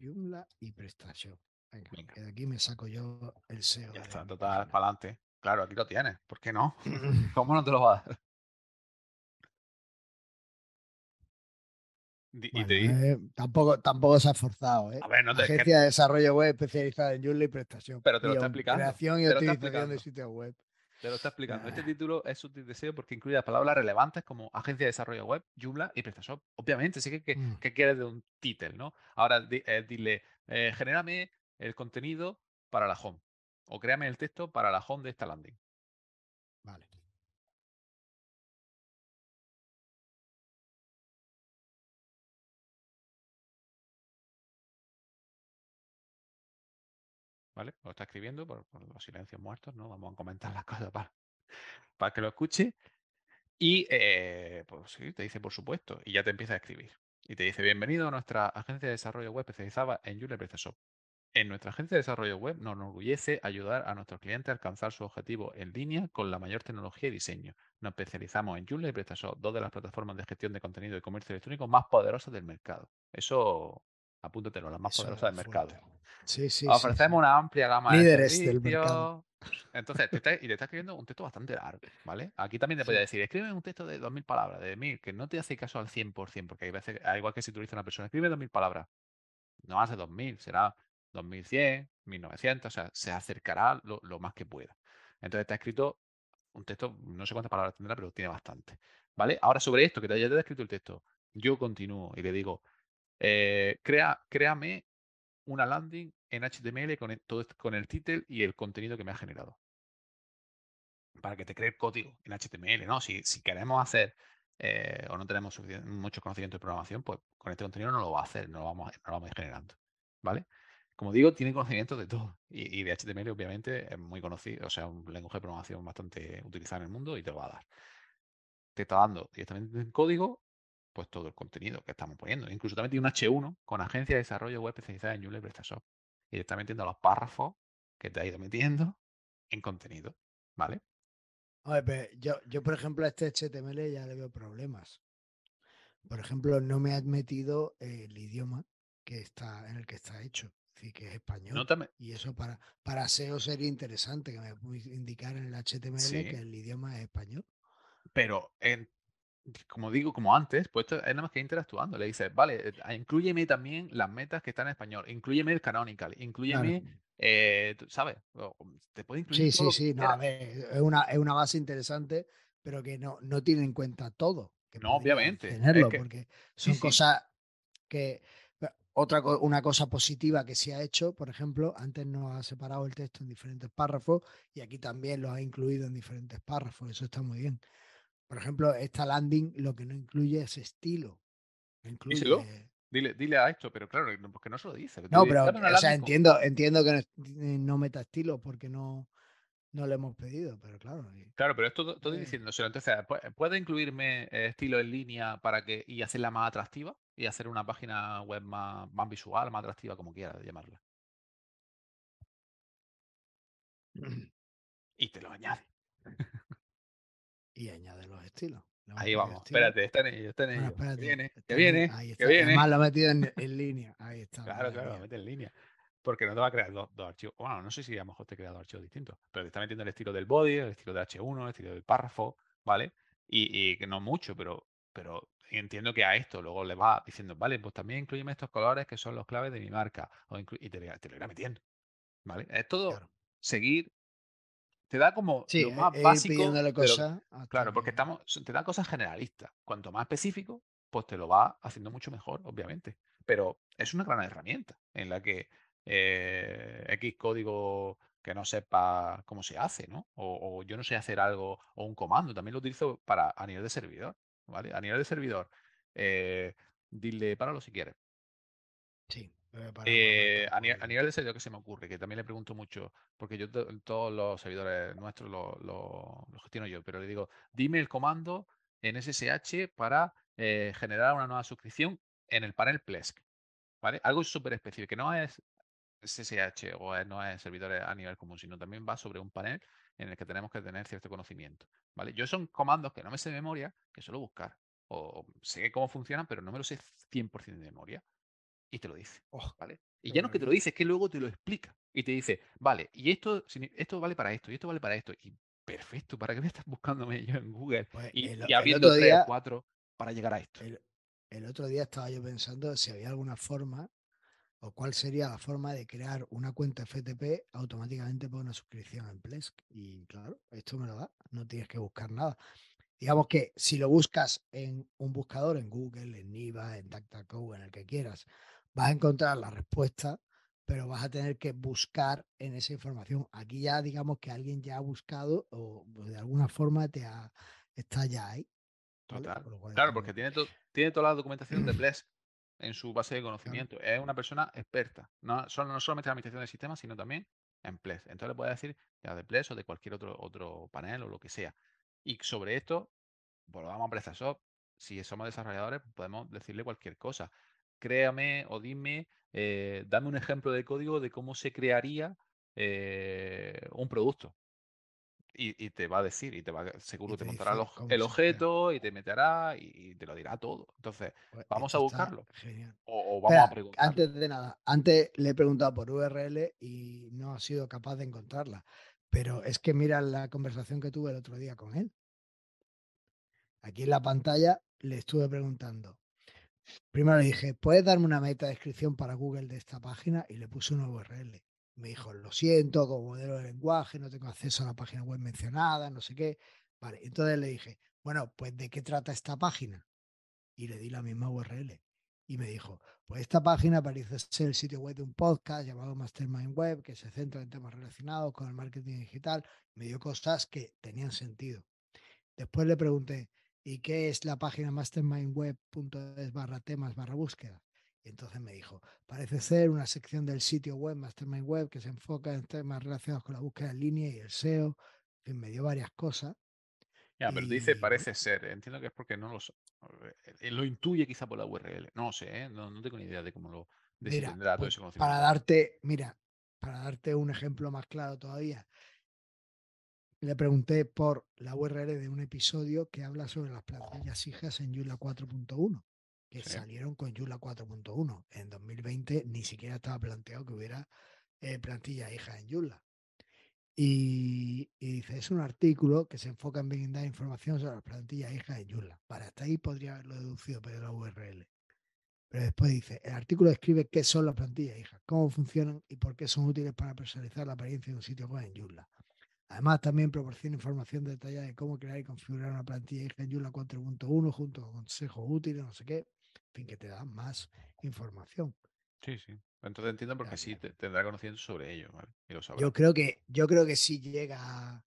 Joomla y PrestaShop. Venga, Venga. que de aquí me saco yo el SEO Ya está, total, para adelante. Claro, aquí lo tienes. ¿Por qué no? ¿Cómo no te lo va a dar? Y Bueno, te di- eh, tampoco, tampoco se ha esforzado, ¿eh? A ver, no te- que- Agencia de desarrollo web especializada en Joomla y PrestaShop. Pero te lo está explicando, Creación y te lo está optimización de explicando. sitios web. Te lo está explicando. Este Ah. título es útil deseo porque incluye las palabras relevantes como agencia de desarrollo web, Joomla y PrestaShop. Obviamente, sí que, que, Mm. que quieres de un título, ¿no? Ahora di- eh, dile, eh, genérame el contenido para la home. O créame el texto para la home de esta landing. ¿Vale? Lo está escribiendo por, los silencios muertos, ¿no? Vamos a comentar las cosas para, para que lo escuche. Y eh, pues sí, te dice por supuesto. Y ya te empieza a escribir. Y te dice, bienvenido a nuestra agencia de desarrollo web especializada en y PrestaShop. En nuestra agencia de desarrollo web nos enorgullece ayudar a nuestros clientes a alcanzar su objetivo en línea con la mayor tecnología y diseño. Nos especializamos en Joomla y PrestaShop, dos de las plataformas de gestión de contenido de comercio electrónico más poderosas del mercado. Eso, apúntatelo, las más Eso poderosas del mercado. Sí, sí, Ofrecemos sí. una amplia gama Líderes de del mercado. servicios. Entonces, te está, y te está escribiendo un texto bastante largo, ¿vale? Aquí también te podría decir, escribe un texto de 2.000 palabras, de 1.000, que no te hace caso al 100%, porque hay veces, al igual que si tú dices a una persona, escribe 2.000 palabras, no hace 2.000, será 2.100, 1.900, o sea, se acercará lo, lo más que pueda. Entonces está escrito un texto, no sé cuántas palabras tendrá, pero tiene bastante. ¿Vale? Ahora sobre esto, que ya te he escrito el texto, yo continúo y le digo, eh, crea, créame una landing en HTML con el, todo, con el título y el contenido que me ha generado. Para que te cree el código en HTML, ¿no? Si, si queremos hacer eh, o no tenemos mucho conocimiento de programación, pues con este contenido no lo va a hacer, no lo vamos, no lo vamos a ir generando. ¿Vale? Como digo, tiene conocimiento de todo. Y, y, de HTML, obviamente, es muy conocido, o sea, un lenguaje de programación bastante utilizado en el mundo y te lo va a dar. Te está dando directamente en código pues todo el contenido que estamos poniendo. Incluso también tiene un H1 con agencia de desarrollo web especializada en Joomla y PrestaShop. Y está metiendo los párrafos que te ha ido metiendo en contenido. ¿Vale? yo, yo, por ejemplo, a este HTML ya le veo problemas. Por ejemplo, no me ha metido el idioma que está en el que está hecho, es decir, que es español. y eso para, para SEO sería interesante que me indicar en el HTML que el idioma es español. Pero en como digo, como antes, pues esto es nada más que interactuando. Le dices, vale, eh, incluyeme también las metas que están en español, incluyeme el canonical, incluyeme, eh, ¿sabes? Te puede incluir. Sí, sí, sí, no, a ver, es una, es una base interesante, pero que no, no tiene en cuenta todo. Que no, obviamente. Tenerlo, porque son cosas que. Otra una cosa positiva que se ha hecho, por ejemplo, antes nos ha separado el texto en diferentes párrafos y aquí también lo ha incluido en diferentes párrafos. Eso está muy bien. Por ejemplo, esta landing lo que no incluye es estilo. Díselo. Dile, dile a esto, pero claro, porque no se lo dice. No, pero o sea, entiendo, entiendo que no, meta estilo porque no, no le hemos pedido, pero claro. Claro, pero esto estoy diciéndoselo. Entonces, ¿puede incluirme eh, estilo en línea para que y hacerla más atractiva? Y hacer una página web más, más visual, más atractiva, como quieras llamarla. y te lo añade y añade los estilos. Ahí vamos, espérate, está en ello, está en ello. que viene, que viene, que viene. Además lo ha metido en, línea, ahí está. Claro, claro, lo mete en línea. Porque no te va a crear dos, archivos. Bueno, no sé si a lo mejor te crea dos archivos distintos, pero te está metiendo el estilo del body, el estilo de H1, el estilo del párrafo, ¿vale? Y, que no mucho, pero, pero entiendo que a esto luego le va diciendo, vale, pues también incluyeme estos colores que son los claves de mi marca. y te, te, lo irá metiendo. ¿Vale? Es todo seguir te da como lo e más básico. claro, porque estamos, te da cosas generalistas. Cuanto más específico, pues te lo va haciendo mucho mejor, obviamente. Pero es una gran herramienta en la que eh, X código que no sepa cómo se hace, ¿no? O, yo no sé hacer algo, o un comando, también lo utilizo para a nivel de servidor, ¿vale? A nivel de servidor, eh, dile, páralo si quieres. Sí. Eh, a, nivel, de servidor que se me ocurre, que también le pregunto mucho, porque yo todos los servidores nuestros los gestiono yo, pero le digo, dime el comando en SSH para eh, generar una nueva suscripción en el panel Plesk. ¿Vale? Algo súper específico, que no es SSH o no es servidores a nivel común, sino también va sobre un panel en el que tenemos que tener cierto conocimiento. ¿Vale? Yo son comandos que no me sé de memoria, que suelo buscar. O sé cómo funcionan, pero no me lo sé 100% de memoria y te lo dice. Oh, ¿vale? Y ya no es que te lo dice, es que luego te lo explica. Y te dice, vale, y esto, esto vale para esto, y esto vale para esto. Y perfecto, ¿para qué me estás buscándome yo en Google? Pues y, el, habiendo tres o cuatro para llegar a esto. El, otro día estaba yo pensando si había alguna forma o cuál sería la forma de crear una cuenta FTP automáticamente por una suscripción en Plesk. Y claro, esto me lo da, no tienes que buscar nada. Digamos que si lo buscas en un buscador, en Google, en Niva, en DuckDuckGo, en el que quieras, vas a encontrar la respuesta, pero vas a tener que buscar en esa información. Aquí ya digamos que alguien ya ha buscado o de alguna forma te ha, está ya ahí. Total. Claro, porque tiene, tiene toda la documentación de Plesk en su base de conocimiento. Es una persona experta. No, no solamente en la administración del sistema, sino también en Plesk. Entonces le puede decir ya de Plesk o de cualquier otro, otro panel o lo que sea. Y sobre esto, volvamos a PrestaShop. Si somos desarrolladores, podemos decirle cualquier cosa créame o dime, eh, dame un ejemplo de código de cómo se crearía eh, un producto. Y, te va a decir, y te va seguro te, montará el, objeto y te meterá y, te lo dirá todo. Entonces, pues vamos a buscarlo. O, vamos a preguntar. Antes de nada, antes le he preguntado por URL y no ha sido capaz de encontrarla. Pero es que mira la conversación que tuve el otro día con él. Aquí en la pantalla le estuve preguntando, Primero le dije, ¿puedes darme una meta descripción para Google de esta página? Y le puse una URL. Me dijo, lo siento, como modelo de lenguaje, no tengo acceso a la página web mencionada, no sé qué. Vale, entonces le dije, bueno, pues ¿de qué trata esta página? Y le di la misma URL. Y me dijo, pues esta página parece ser el sitio web de un podcast llamado Mastermind Web, que se centra en temas relacionados con el marketing digital. Me dio cosas que tenían sentido. Después le pregunté, ¿y qué es la página mastermindweb.es barra temas barra búsqueda? Y entonces me dijo, parece ser una sección del sitio web Mastermind Web que se enfoca en temas relacionados con la búsqueda en línea y el SEO. En fin, me dio varias cosas. Ya, pero dice parece ser. Entiendo que es porque no lo eh, lo intuye quizá por la URL. No sé, ¿eh? no, tengo ni idea de cómo lo mira, todo pues, ese Para darte, mira, para darte un ejemplo más claro todavía, le pregunté por la URL de un episodio que habla sobre las plantillas hijas en Joomla 4.1 que salieron con Joomla 4.1. En 2020 ni siquiera estaba planteado que hubiera eh, plantilla hija en Joomla. Y, dice, es un artículo que se enfoca en brindar información sobre las plantillas hijas en Joomla. Para hasta ahí podría haberlo deducido pero la URL. Pero después dice, el artículo describe qué son las plantillas hijas, cómo funcionan y por qué son útiles para personalizar la apariencia de un sitio web en Joomla. Además, también proporciona información detallada de cómo crear y configurar una plantilla hija en Joomla 4.1 junto con consejos útiles, no sé qué fin, que te da más información. Sí, sí. Entonces entiendo porque sí tendrá conocimiento sobre ello, ¿vale? Y lo Yo creo que, yo creo que sí llega a,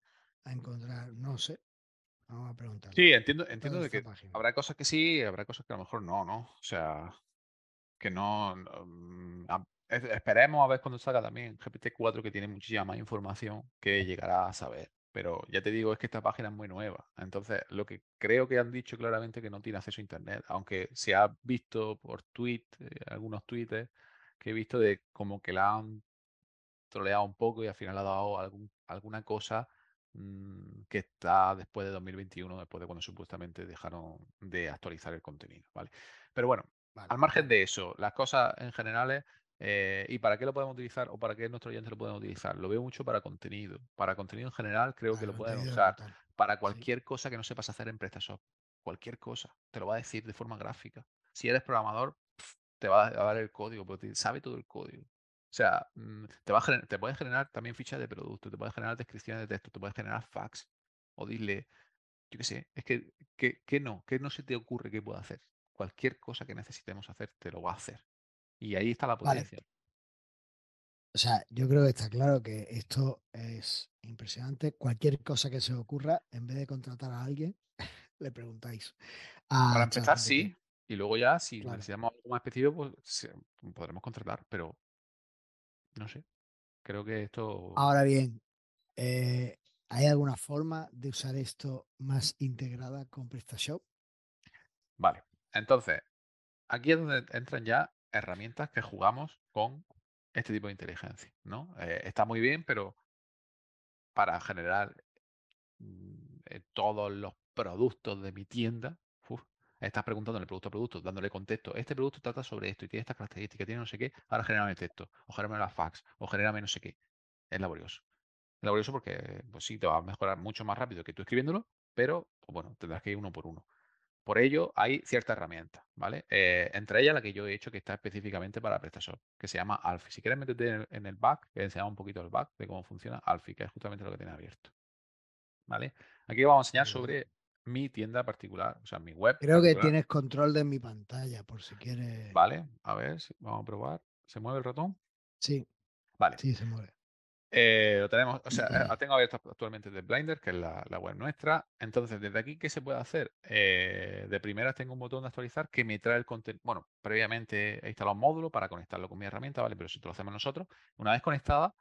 encontrar, no sé. Vamos a preguntar. Sí, entiendo, entiendo de que habrá cosas que sí, habrá cosas que a lo mejor no, ¿no? O sea, que no. Mm, esperemos a ver cuando salga también GPT-4 que tiene muchísima más información que llegará a saber. Pero ya te digo, es que esta página es muy nueva. Entonces, lo que creo que han dicho claramente que no tiene acceso a Internet, aunque se ha visto por tweet, eh, algunos tweets que he visto de como que la han troleado un poco y al final ha dado algún, alguna cosa mm, que está después de 2021, después de cuando supuestamente dejaron de actualizar el contenido, ¿vale? Pero bueno, al margen de eso, las cosas en general eh, ¿Y para qué lo podemos utilizar o para qué nuestro oyente lo pueden utilizar? Lo veo mucho para contenido. Para contenido en general creo que lo pueden usar. Para cualquier cosa que no sepas hacer en PrestaShop. Cualquier cosa. Te lo va a decir de forma gráfica. Si eres programador, te va a dar el código, porque sabe todo el código. O sea, mm, te, va a te puedes generar también fichas de producto, te puedes generar descripciones de texto, te puedes generar fax o dile, yo qué sé, es que, que, no, que no se te ocurre que pueda hacer. Cualquier cosa que necesitemos hacer, te lo va a hacer. Y ahí está la potencia. O sea, yo creo que está claro que esto es impresionante. Cualquier cosa que se os ocurra, en vez de contratar a alguien, le preguntáis. Para empezar, sí. Y luego ya, si necesitamos algo más específico, pues podremos contratar. Pero no sé. Creo que esto. Ahora bien, eh, ¿hay alguna forma de usar esto más integrada con PrestaShop? Vale. Entonces, aquí es donde entran ya herramientas que jugamos con este tipo de inteligencia, ¿no? Eh, está muy bien, pero para generar mm, eh, todos los productos de mi tienda, estás preguntando en el producto a producto, dándole contexto. Este producto trata sobre esto y tiene estas características, tiene no sé qué, ahora genérame el texto, o genérame la fax, o genérame no sé qué. Es laborioso. Es laborioso porque, pues sí, te va a mejorar mucho más rápido que tú escribiéndolo, pero, pues bueno, tendrás que ir uno por uno. Por ello, hay ciertas herramientas, ¿vale? Eh, entre ellas la que yo he hecho que está específicamente para PrestaShop, que se llama Alfie. Si quieres meterte en el, back, que enseñamos un poquito el back de cómo funciona Alfie, que es justamente lo que tiene abierto. ¿Vale? Aquí vamos a enseñar sobre mi tienda particular, o sea, mi web. Creo que tienes control de mi pantalla, por si quieres. Vale, a ver, vamos a probar. ¿Se mueve el ratón? Sí. Vale. Sí, se mueve. Eh, lo tenemos, o sea, eh, tengo abierto actualmente de Blender, que es la, web nuestra. Entonces, desde aquí, ¿qué se puede hacer? Eh, de primeras tengo un botón de actualizar que me trae el contenido. Bueno, previamente he instalado un módulo para conectarlo con mi herramienta, ¿vale? Pero si lo hacemos nosotros, una vez conectada,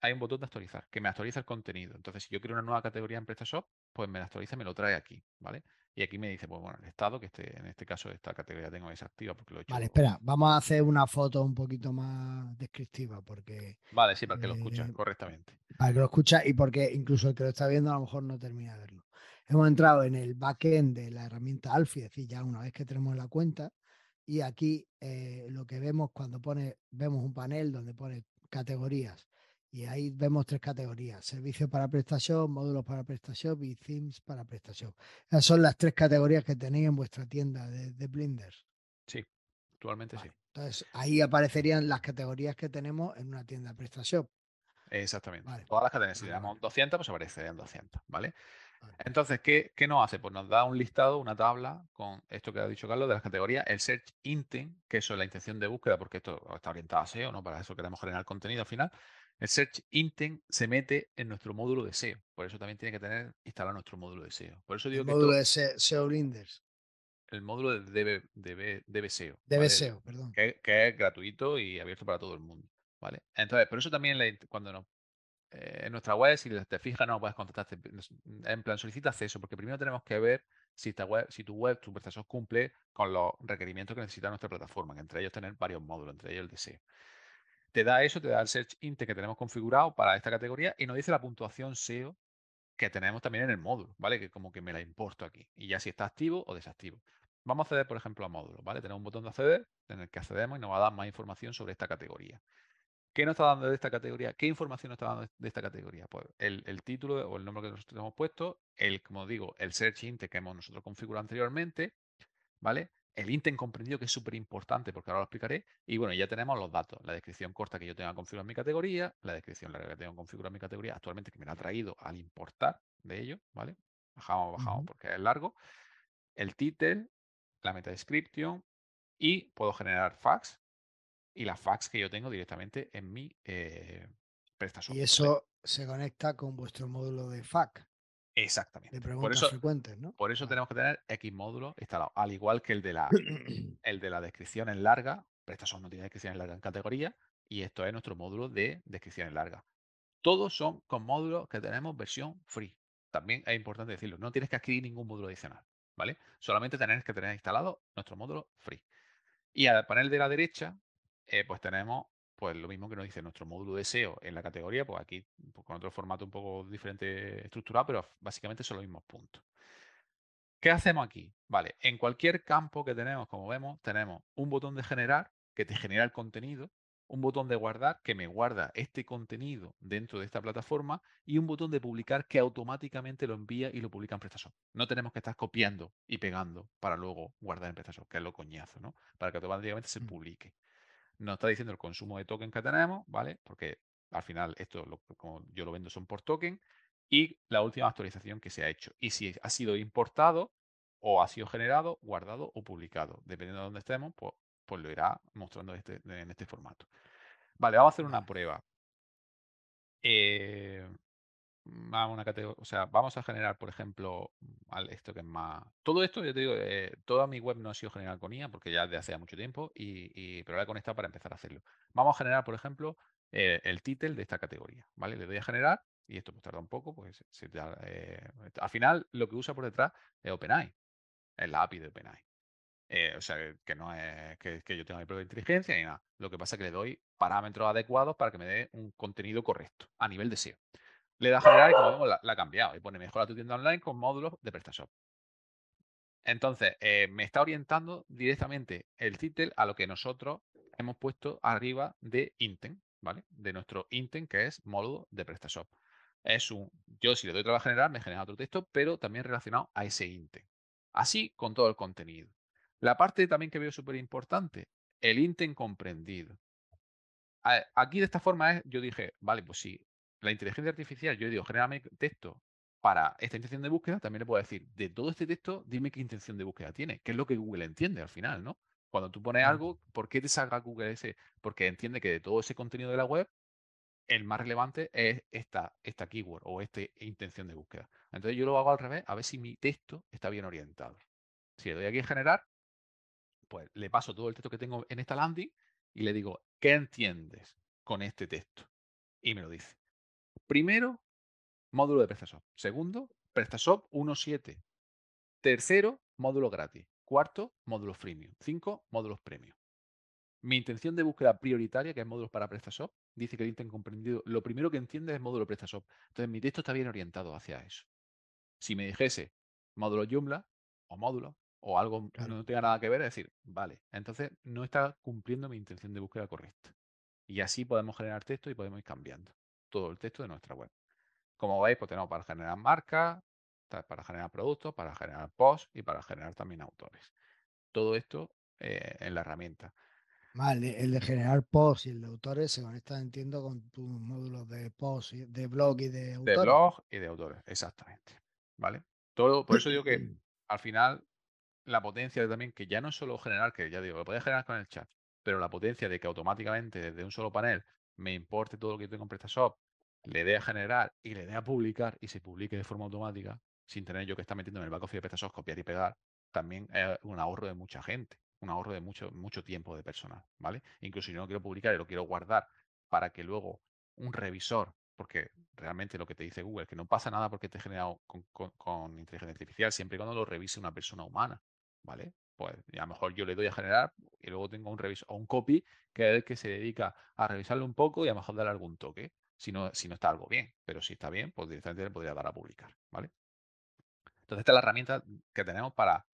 hay un botón de actualizar que me actualiza el contenido. Entonces, si yo quiero una nueva categoría en PrestaShop, pues me la actualiza y me lo trae aquí, ¿vale? Y aquí me dice, pues bueno, el estado, que este, en este caso esta categoría tengo desactiva porque lo he hecho. Vale, espera, vamos a hacer una foto un poquito más descriptiva porque. Vale, sí, para que lo escucha eh, correctamente. Para que lo escucha y porque incluso el que lo está viendo a lo mejor no termina de verlo. Hemos entrado en el backend de la herramienta Alfie, es decir, ya una vez que tenemos la cuenta, y aquí eh, lo que vemos cuando pone, vemos un panel donde pone categorías y ahí vemos tres categorías, servicios para PrestaShop, módulos para PrestaShop y themes para PrestaShop. Esas son las tres categorías que tenéis en vuestra tienda de, de Blender. Sí, actualmente sí. Entonces ahí aparecerían las categorías que tenemos en una tienda PrestaShop. Exactamente. Vale, Todas las categorías. Si vale, tenemos vale. 200, pues aparecerían 200, ¿vale? Vale. Entonces, ¿qué, qué nos hace? Pues nos da un listado, una tabla con esto que ha dicho Carlos de las categorías, el Search Intent, que eso es la intención de búsqueda, porque esto está orientado a SEO, ¿no? Para eso queremos generar contenido al final. El Search Intent se mete en nuestro módulo de SEO. Por eso también tiene que tener instalado nuestro módulo de SEO. Por eso digo El que módulo de Se- SEO Blinders. el módulo de DB, DB, DB SEO. De ¿vale? SEO, perdón. que, que es gratuito y abierto para todo el mundo. ¿vale? Entonces, por eso también la cuando nos, eh, en nuestra web, si te fijas, no puedes contactar. te- nos- En plan, solicita acceso, porque primero tenemos que ver si, esta web, si tu web, tu PrestaShop cumple con los requerimientos que necesita nuestra plataforma, que entre ellos tener varios módulos, entre ellos el de SEO. Te da eso, te da el Search Intent que tenemos configurado para esta categoría y nos dice la puntuación SEO que tenemos también en el módulo, ¿vale? Que como que me la importo aquí. Y ya si está activo o desactivo. Vamos a acceder, por ejemplo, a módulos, ¿vale? Tenemos un botón de acceder en el que accedemos y nos va a dar más información sobre esta categoría. ¿Qué nos está dando de esta categoría? ¿Qué información nos está dando de esta categoría? Pues el, el título o el nombre que nosotros hemos puesto, el, como digo, el search intent que hemos nosotros configurado anteriormente, ¿vale? El intent comprendido, que es súper importante porque ahora lo explicaré. Y bueno, ya tenemos los datos. La descripción corta que yo tenga configurada en mi categoría, la descripción larga que tengo configurada en mi categoría actualmente, que me la ha traído al importar de ello, ¿vale? Bajamos, bajamos porque es largo. El title, la meta description y puedo generar fax y las fax que yo tengo directamente en mi eh, PrestaShop. Y ¿vale? eso se conecta con vuestro módulo de FAQ, Exactamente. de Por preguntas eso, frecuentes, ¿no? por eso tenemos que tener X módulos instalados, al igual que el de la, el de la descripción en larga. PrestaShop no tiene descripción en larga en categoría y esto es nuestro módulo de descripción en larga. Todos son con módulos que tenemos versión free. También es importante decirlo, no tienes que adquirir ningún módulo adicional, ¿vale? Solamente tenés que tener instalado nuestro módulo free. Y al panel de la derecha, eh, pues tenemos pues lo mismo que nos dice nuestro módulo de SEO en la categoría, pues aquí pues, con otro formato un poco diferente estructurado, pero básicamente son los mismos puntos. ¿Qué hacemos aquí? Vale, en cualquier campo que tenemos, como vemos, tenemos un botón de generar que te genera el contenido, un botón de guardar que me guarda este contenido dentro de esta plataforma y un botón de publicar que automáticamente lo envía y lo publica en PrestaShop. No tenemos que estar copiando y pegando para luego guardar en PrestaShop, que es lo coñazo, ¿no? Para que automáticamente se Mm. publique. Nos está diciendo el consumo de token que tenemos, ¿vale? Porque al final esto, lo, como yo lo vendo, son por token y la última actualización que se ha hecho. Y si ha sido importado o ha sido generado, guardado o publicado. Dependiendo de dónde estemos, pues, pues lo irá mostrando este, en este formato. Vale, vamos a hacer una prueba. Eh, o sea, vamos a generar, por ejemplo, esto que es más... Todo esto, yo te digo, eh, toda mi web no ha sido generada con IA porque ya desde hace mucho tiempo, y, pero la he conectado para empezar a hacerlo. Vamos a generar, por ejemplo, eh, el título de esta categoría, ¿vale? Le doy a generar y esto pues tarda un poco, pues se eh, al final lo que usa por detrás es OpenAI, es la API de OpenAI. Eh, o sea, que no es que, que yo tenga mi propia inteligencia ni nada. Lo que pasa es que le doy parámetros adecuados para que me dé un contenido correcto a nivel de SEO. Le da a generar y como vemos la, ha cambiado y pone mejora tu tienda online con módulos de PrestaShop. Entonces, eh, me está orientando directamente el título a lo que nosotros hemos puesto arriba de Intent, ¿vale? De nuestro Intent, que es módulo de PrestaShop. Es un, yo si le doy trabajo a generar, me genera otro texto, pero también relacionado a ese Intent. Así con todo el contenido. La parte también que veo súper importante, el intent comprendido. Aquí de esta forma es, yo dije, vale, pues si la inteligencia artificial, yo digo, genérame texto para esta intención de búsqueda, también le puedo decir, de todo este texto, dime qué intención de búsqueda tiene, que es lo que Google entiende al final, ¿no? Cuando tú pones algo, ¿por qué te salga Google ese? Porque entiende que de todo ese contenido de la web, el más relevante es esta, esta keyword o esta intención de búsqueda. Entonces yo lo hago al revés, a ver si mi texto está bien orientado. Si le doy aquí a generar, pues le paso todo el texto que tengo en esta landing y le digo, ¿qué entiendes con este texto? Y me lo dice. Primero, módulo de PrestaShop. Segundo, PrestaShop 1.7. Tercero, módulo gratis. Cuarto, módulo freemium. Cinco, módulos premium. Mi intención de búsqueda prioritaria, que es módulos para PrestaShop, dice que el intent comprendido, lo primero que entiende es módulo PrestaShop. Entonces mi texto está bien orientado hacia eso. Si me dijese módulo Joomla o módulo o algo Claro. no tenga nada que ver, es decir, vale, entonces no está cumpliendo mi intención de búsqueda correcta. Y así podemos generar texto y podemos ir cambiando todo el texto de nuestra web. Como veis, pues tenemos para generar marcas, para generar productos, para generar posts y para generar también autores. Todo esto eh, en la herramienta. Vale, el de generar posts y el de autores se conectan, entiendo, con tus módulos de posts, de blog y de autores. De blog y de autores, exactamente. ¿Vale? Todo, por eso digo que al final la potencia también, que ya no es solo generar, que ya digo, lo puedes generar con el chat, pero la potencia de que automáticamente desde un solo panel me importe todo lo que tengo en PrestaShop, le dé a generar y le dé a publicar y se publique de forma automática, sin tener yo que estar metiendo en el back office de copiar y pegar, también es un ahorro de mucha gente, un ahorro de mucho, mucho tiempo de personal, ¿vale? Incluso si yo no quiero publicar y lo quiero guardar para que luego un revisor, porque realmente lo que te dice Google, es que no pasa nada porque te he generado con, con inteligencia artificial, siempre y cuando lo revise una persona humana. ¿vale? Pues a lo mejor yo le doy a generar y luego tengo un revisor o un copy que es el que se dedica a revisarlo un poco y a lo mejor darle algún toque, si no, si no está algo bien. Pero si está bien, pues directamente le podría dar a publicar, ¿vale? Entonces, esta es la herramienta que tenemos para,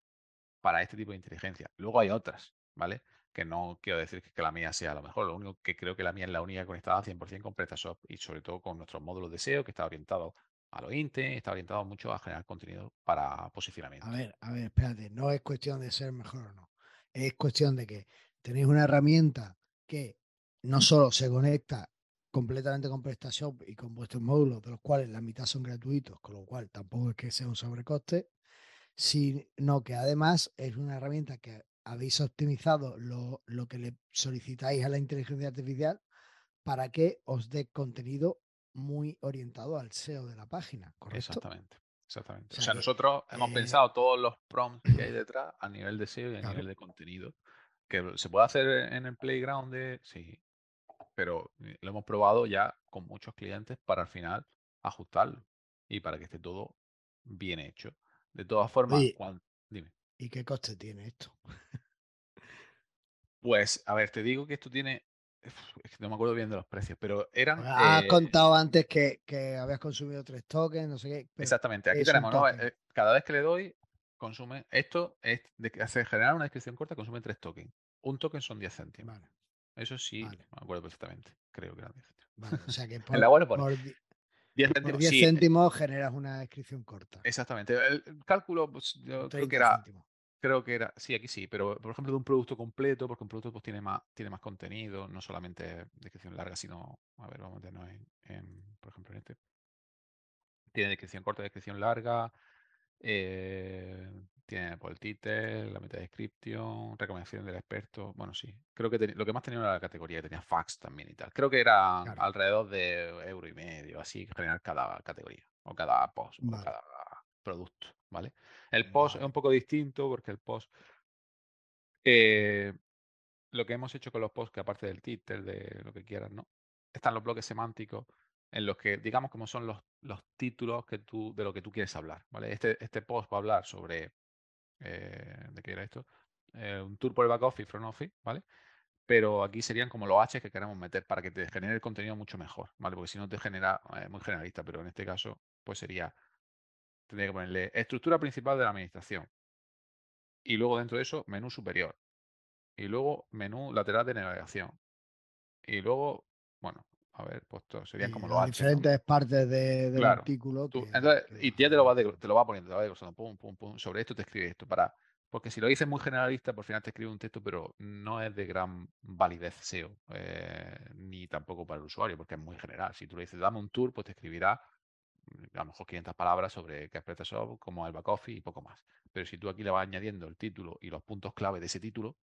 para este tipo de inteligencia. Luego hay otras, ¿vale? Que no quiero decir que la mía sea lo mejor, lo único que creo que la mía es la única conectada 100% con PrestaShop y sobre todo con nuestros módulos de SEO que está orientado a lo INTE, está orientado mucho a generar contenido para posicionamiento. A ver, a ver, espérate, no es cuestión de ser mejor o no. Es cuestión de que tenéis una herramienta que no solo se conecta completamente con PrestaShop y con vuestros módulos, de los cuales la mitad son gratuitos, con lo cual tampoco es que sea un sobrecoste, sino que además es una herramienta que habéis optimizado lo, lo que le solicitáis a la inteligencia artificial para que os dé contenido muy orientado al SEO de la página, ¿correcto? Exactamente. Exactamente. O sea, nosotros hemos eh pensado todos los prompts que hay detrás a nivel de SEO y a nivel de contenido. Que se puede hacer en el playground de. Sí. Pero eh, lo hemos probado ya con muchos clientes para al final ajustarlo y para que esté todo bien hecho. De todas formas, dime. ¿Y qué coste tiene esto? Pues, a ver, te digo que esto tiene es que no me acuerdo bien de los precios, pero eran. Pues has eh, contado antes que, que, habías consumido tres tokens, no sé qué. Exactamente, aquí tenemos, ¿no? Eh, cada vez que le doy, consume. Esto es de que hace generar una descripción corta, consume tres tokens. Un token son 10 céntimos. Vale. Eso sí, me acuerdo perfectamente. Creo que eran 10 céntimos. Vale, o sea que por, por 10 céntimos, 10 céntimos generas una descripción corta. Exactamente. El cálculo, pues, yo creo que era. Creo que era, sí, aquí sí, pero por ejemplo de un producto completo, porque un producto pues tiene más, tiene más contenido, no solamente descripción larga, sino, a ver, vamos a meternos en, por ejemplo, en este. Tiene descripción corta, descripción larga, eh, tiene por el título, la meta descripción, recomendación del experto. Bueno, sí. Creo que lo que más tenía era la categoría, que tenía fax también y tal. Creo que era alrededor de euro y medio, así, generar cada categoría, o cada post, o cada producto, ¿vale? El post es un poco distinto porque el post, eh, lo que hemos hecho con los posts, que aparte del título, de lo que quieras, ¿no? Están los bloques semánticos en los que, digamos, como son los, los títulos que tú, de lo que tú quieres hablar, ¿vale? Este, este post va a hablar sobre, eh, ¿de qué era esto? Eh, un tour por el back office, front office, ¿vale? Pero aquí serían como los H que queremos meter para que te genere el contenido mucho mejor, ¿vale? Porque si no te genera, muy generalista, pero en este caso, pues sería tendría que ponerle estructura principal de la administración. Y luego dentro de eso, menú superior. Y luego menú lateral de navegación. Y luego, bueno, a ver, pues serían como los diferentes partes del artículo. y ya te lo, va te lo va poniendo, te va pum, pum, pum. Sobre esto te escribe esto. Para, porque si lo dices muy generalista, por final te escribe un texto, pero no es de gran validez SEO, eh, ni tampoco para el usuario, porque es muy general. Si tú le dices, dame un tour, pues te escribirá a lo mejor 500 palabras sobre qué es PrestaShop, como el back office y poco más. Pero si tú aquí le vas añadiendo el título y los puntos clave de ese título,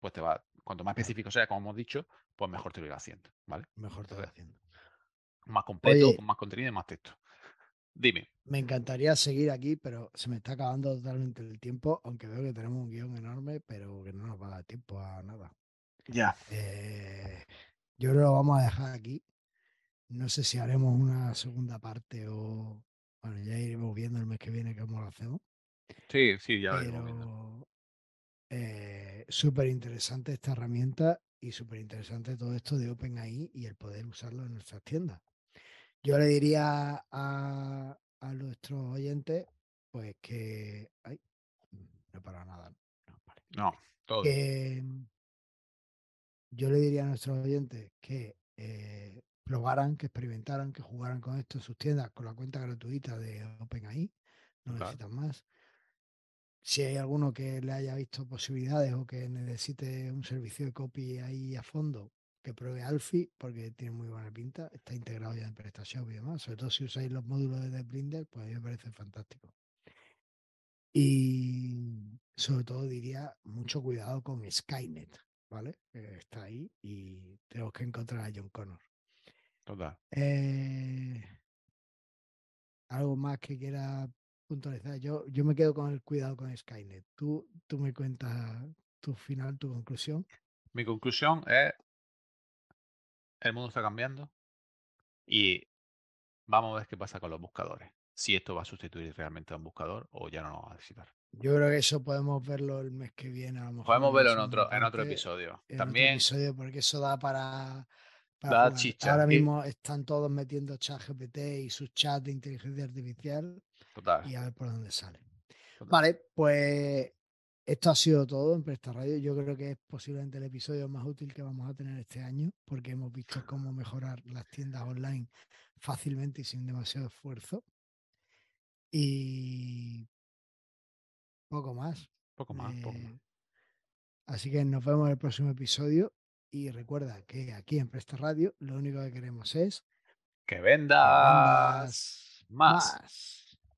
pues te va, cuanto más específico sea, como hemos dicho, pues mejor te lo irá haciendo, ¿vale? Mejor te lo irá haciendo. Más completo, con más contenido y más texto. Dime. Me encantaría seguir aquí, pero se me está acabando totalmente el tiempo, aunque veo que tenemos un guion enorme, pero que no nos va a dar tiempo a nada. Ya. Eh, yo creo que lo vamos a dejar aquí. No sé si haremos una segunda parte o. Bueno, ya iremos viendo el mes que viene cómo lo hacemos. Sí, sí, ya Pero, eh, súper interesante esta herramienta y súper interesante todo esto de OpenAI y el poder usarlo en nuestras tiendas. Yo le diría a, a nuestros oyentes, pues que. Ay, no para nada. No, no todo. Que, yo le diría a nuestros oyentes que eh, probaran, que experimentaran, que jugaran con esto en sus tiendas con la cuenta gratuita de OpenAI. No necesitan más. Si hay alguno que le haya visto posibilidades o que necesite un servicio de copy ahí a fondo, que pruebe Alfie, porque tiene muy buena pinta, está integrado ya en PrestaShop y demás, sobre todo si usáis los módulos de Blender, pues a mí me parece fantástico. Y sobre todo diría mucho cuidado con Skynet, ¿vale? Está ahí y tenemos que encontrar a John Connor. Total. Eh, algo más que quiera puntualizar. Yo, yo me quedo con el cuidado con Skynet. Tú, tú me cuentas tu final, tu conclusión. Mi conclusión es, el mundo está cambiando y vamos a ver qué pasa con los buscadores. Si esto va a sustituir realmente a un buscador o ya no lo va a necesitar. Yo creo que eso podemos verlo el mes que viene. A lo mejor Podemos verlo en otro, en otro episodio. en otro También episodio, porque eso da para, para da jugar. chicha. Ahora mismo están todos metiendo chat GPT y sus chats de inteligencia artificial Total. y a ver por dónde sale. total. Vale, pues esto ha sido todo en Presta Radio. Yo creo que es posiblemente el episodio más útil que vamos a tener este año, porque hemos visto cómo mejorar las tiendas online fácilmente y sin demasiado esfuerzo. Y poco más. Poco más, poco más. Eh, Así que nos vemos en el próximo episodio. Y recuerda que aquí en Presta Radio lo único que queremos es Que que vendas vendas más. más.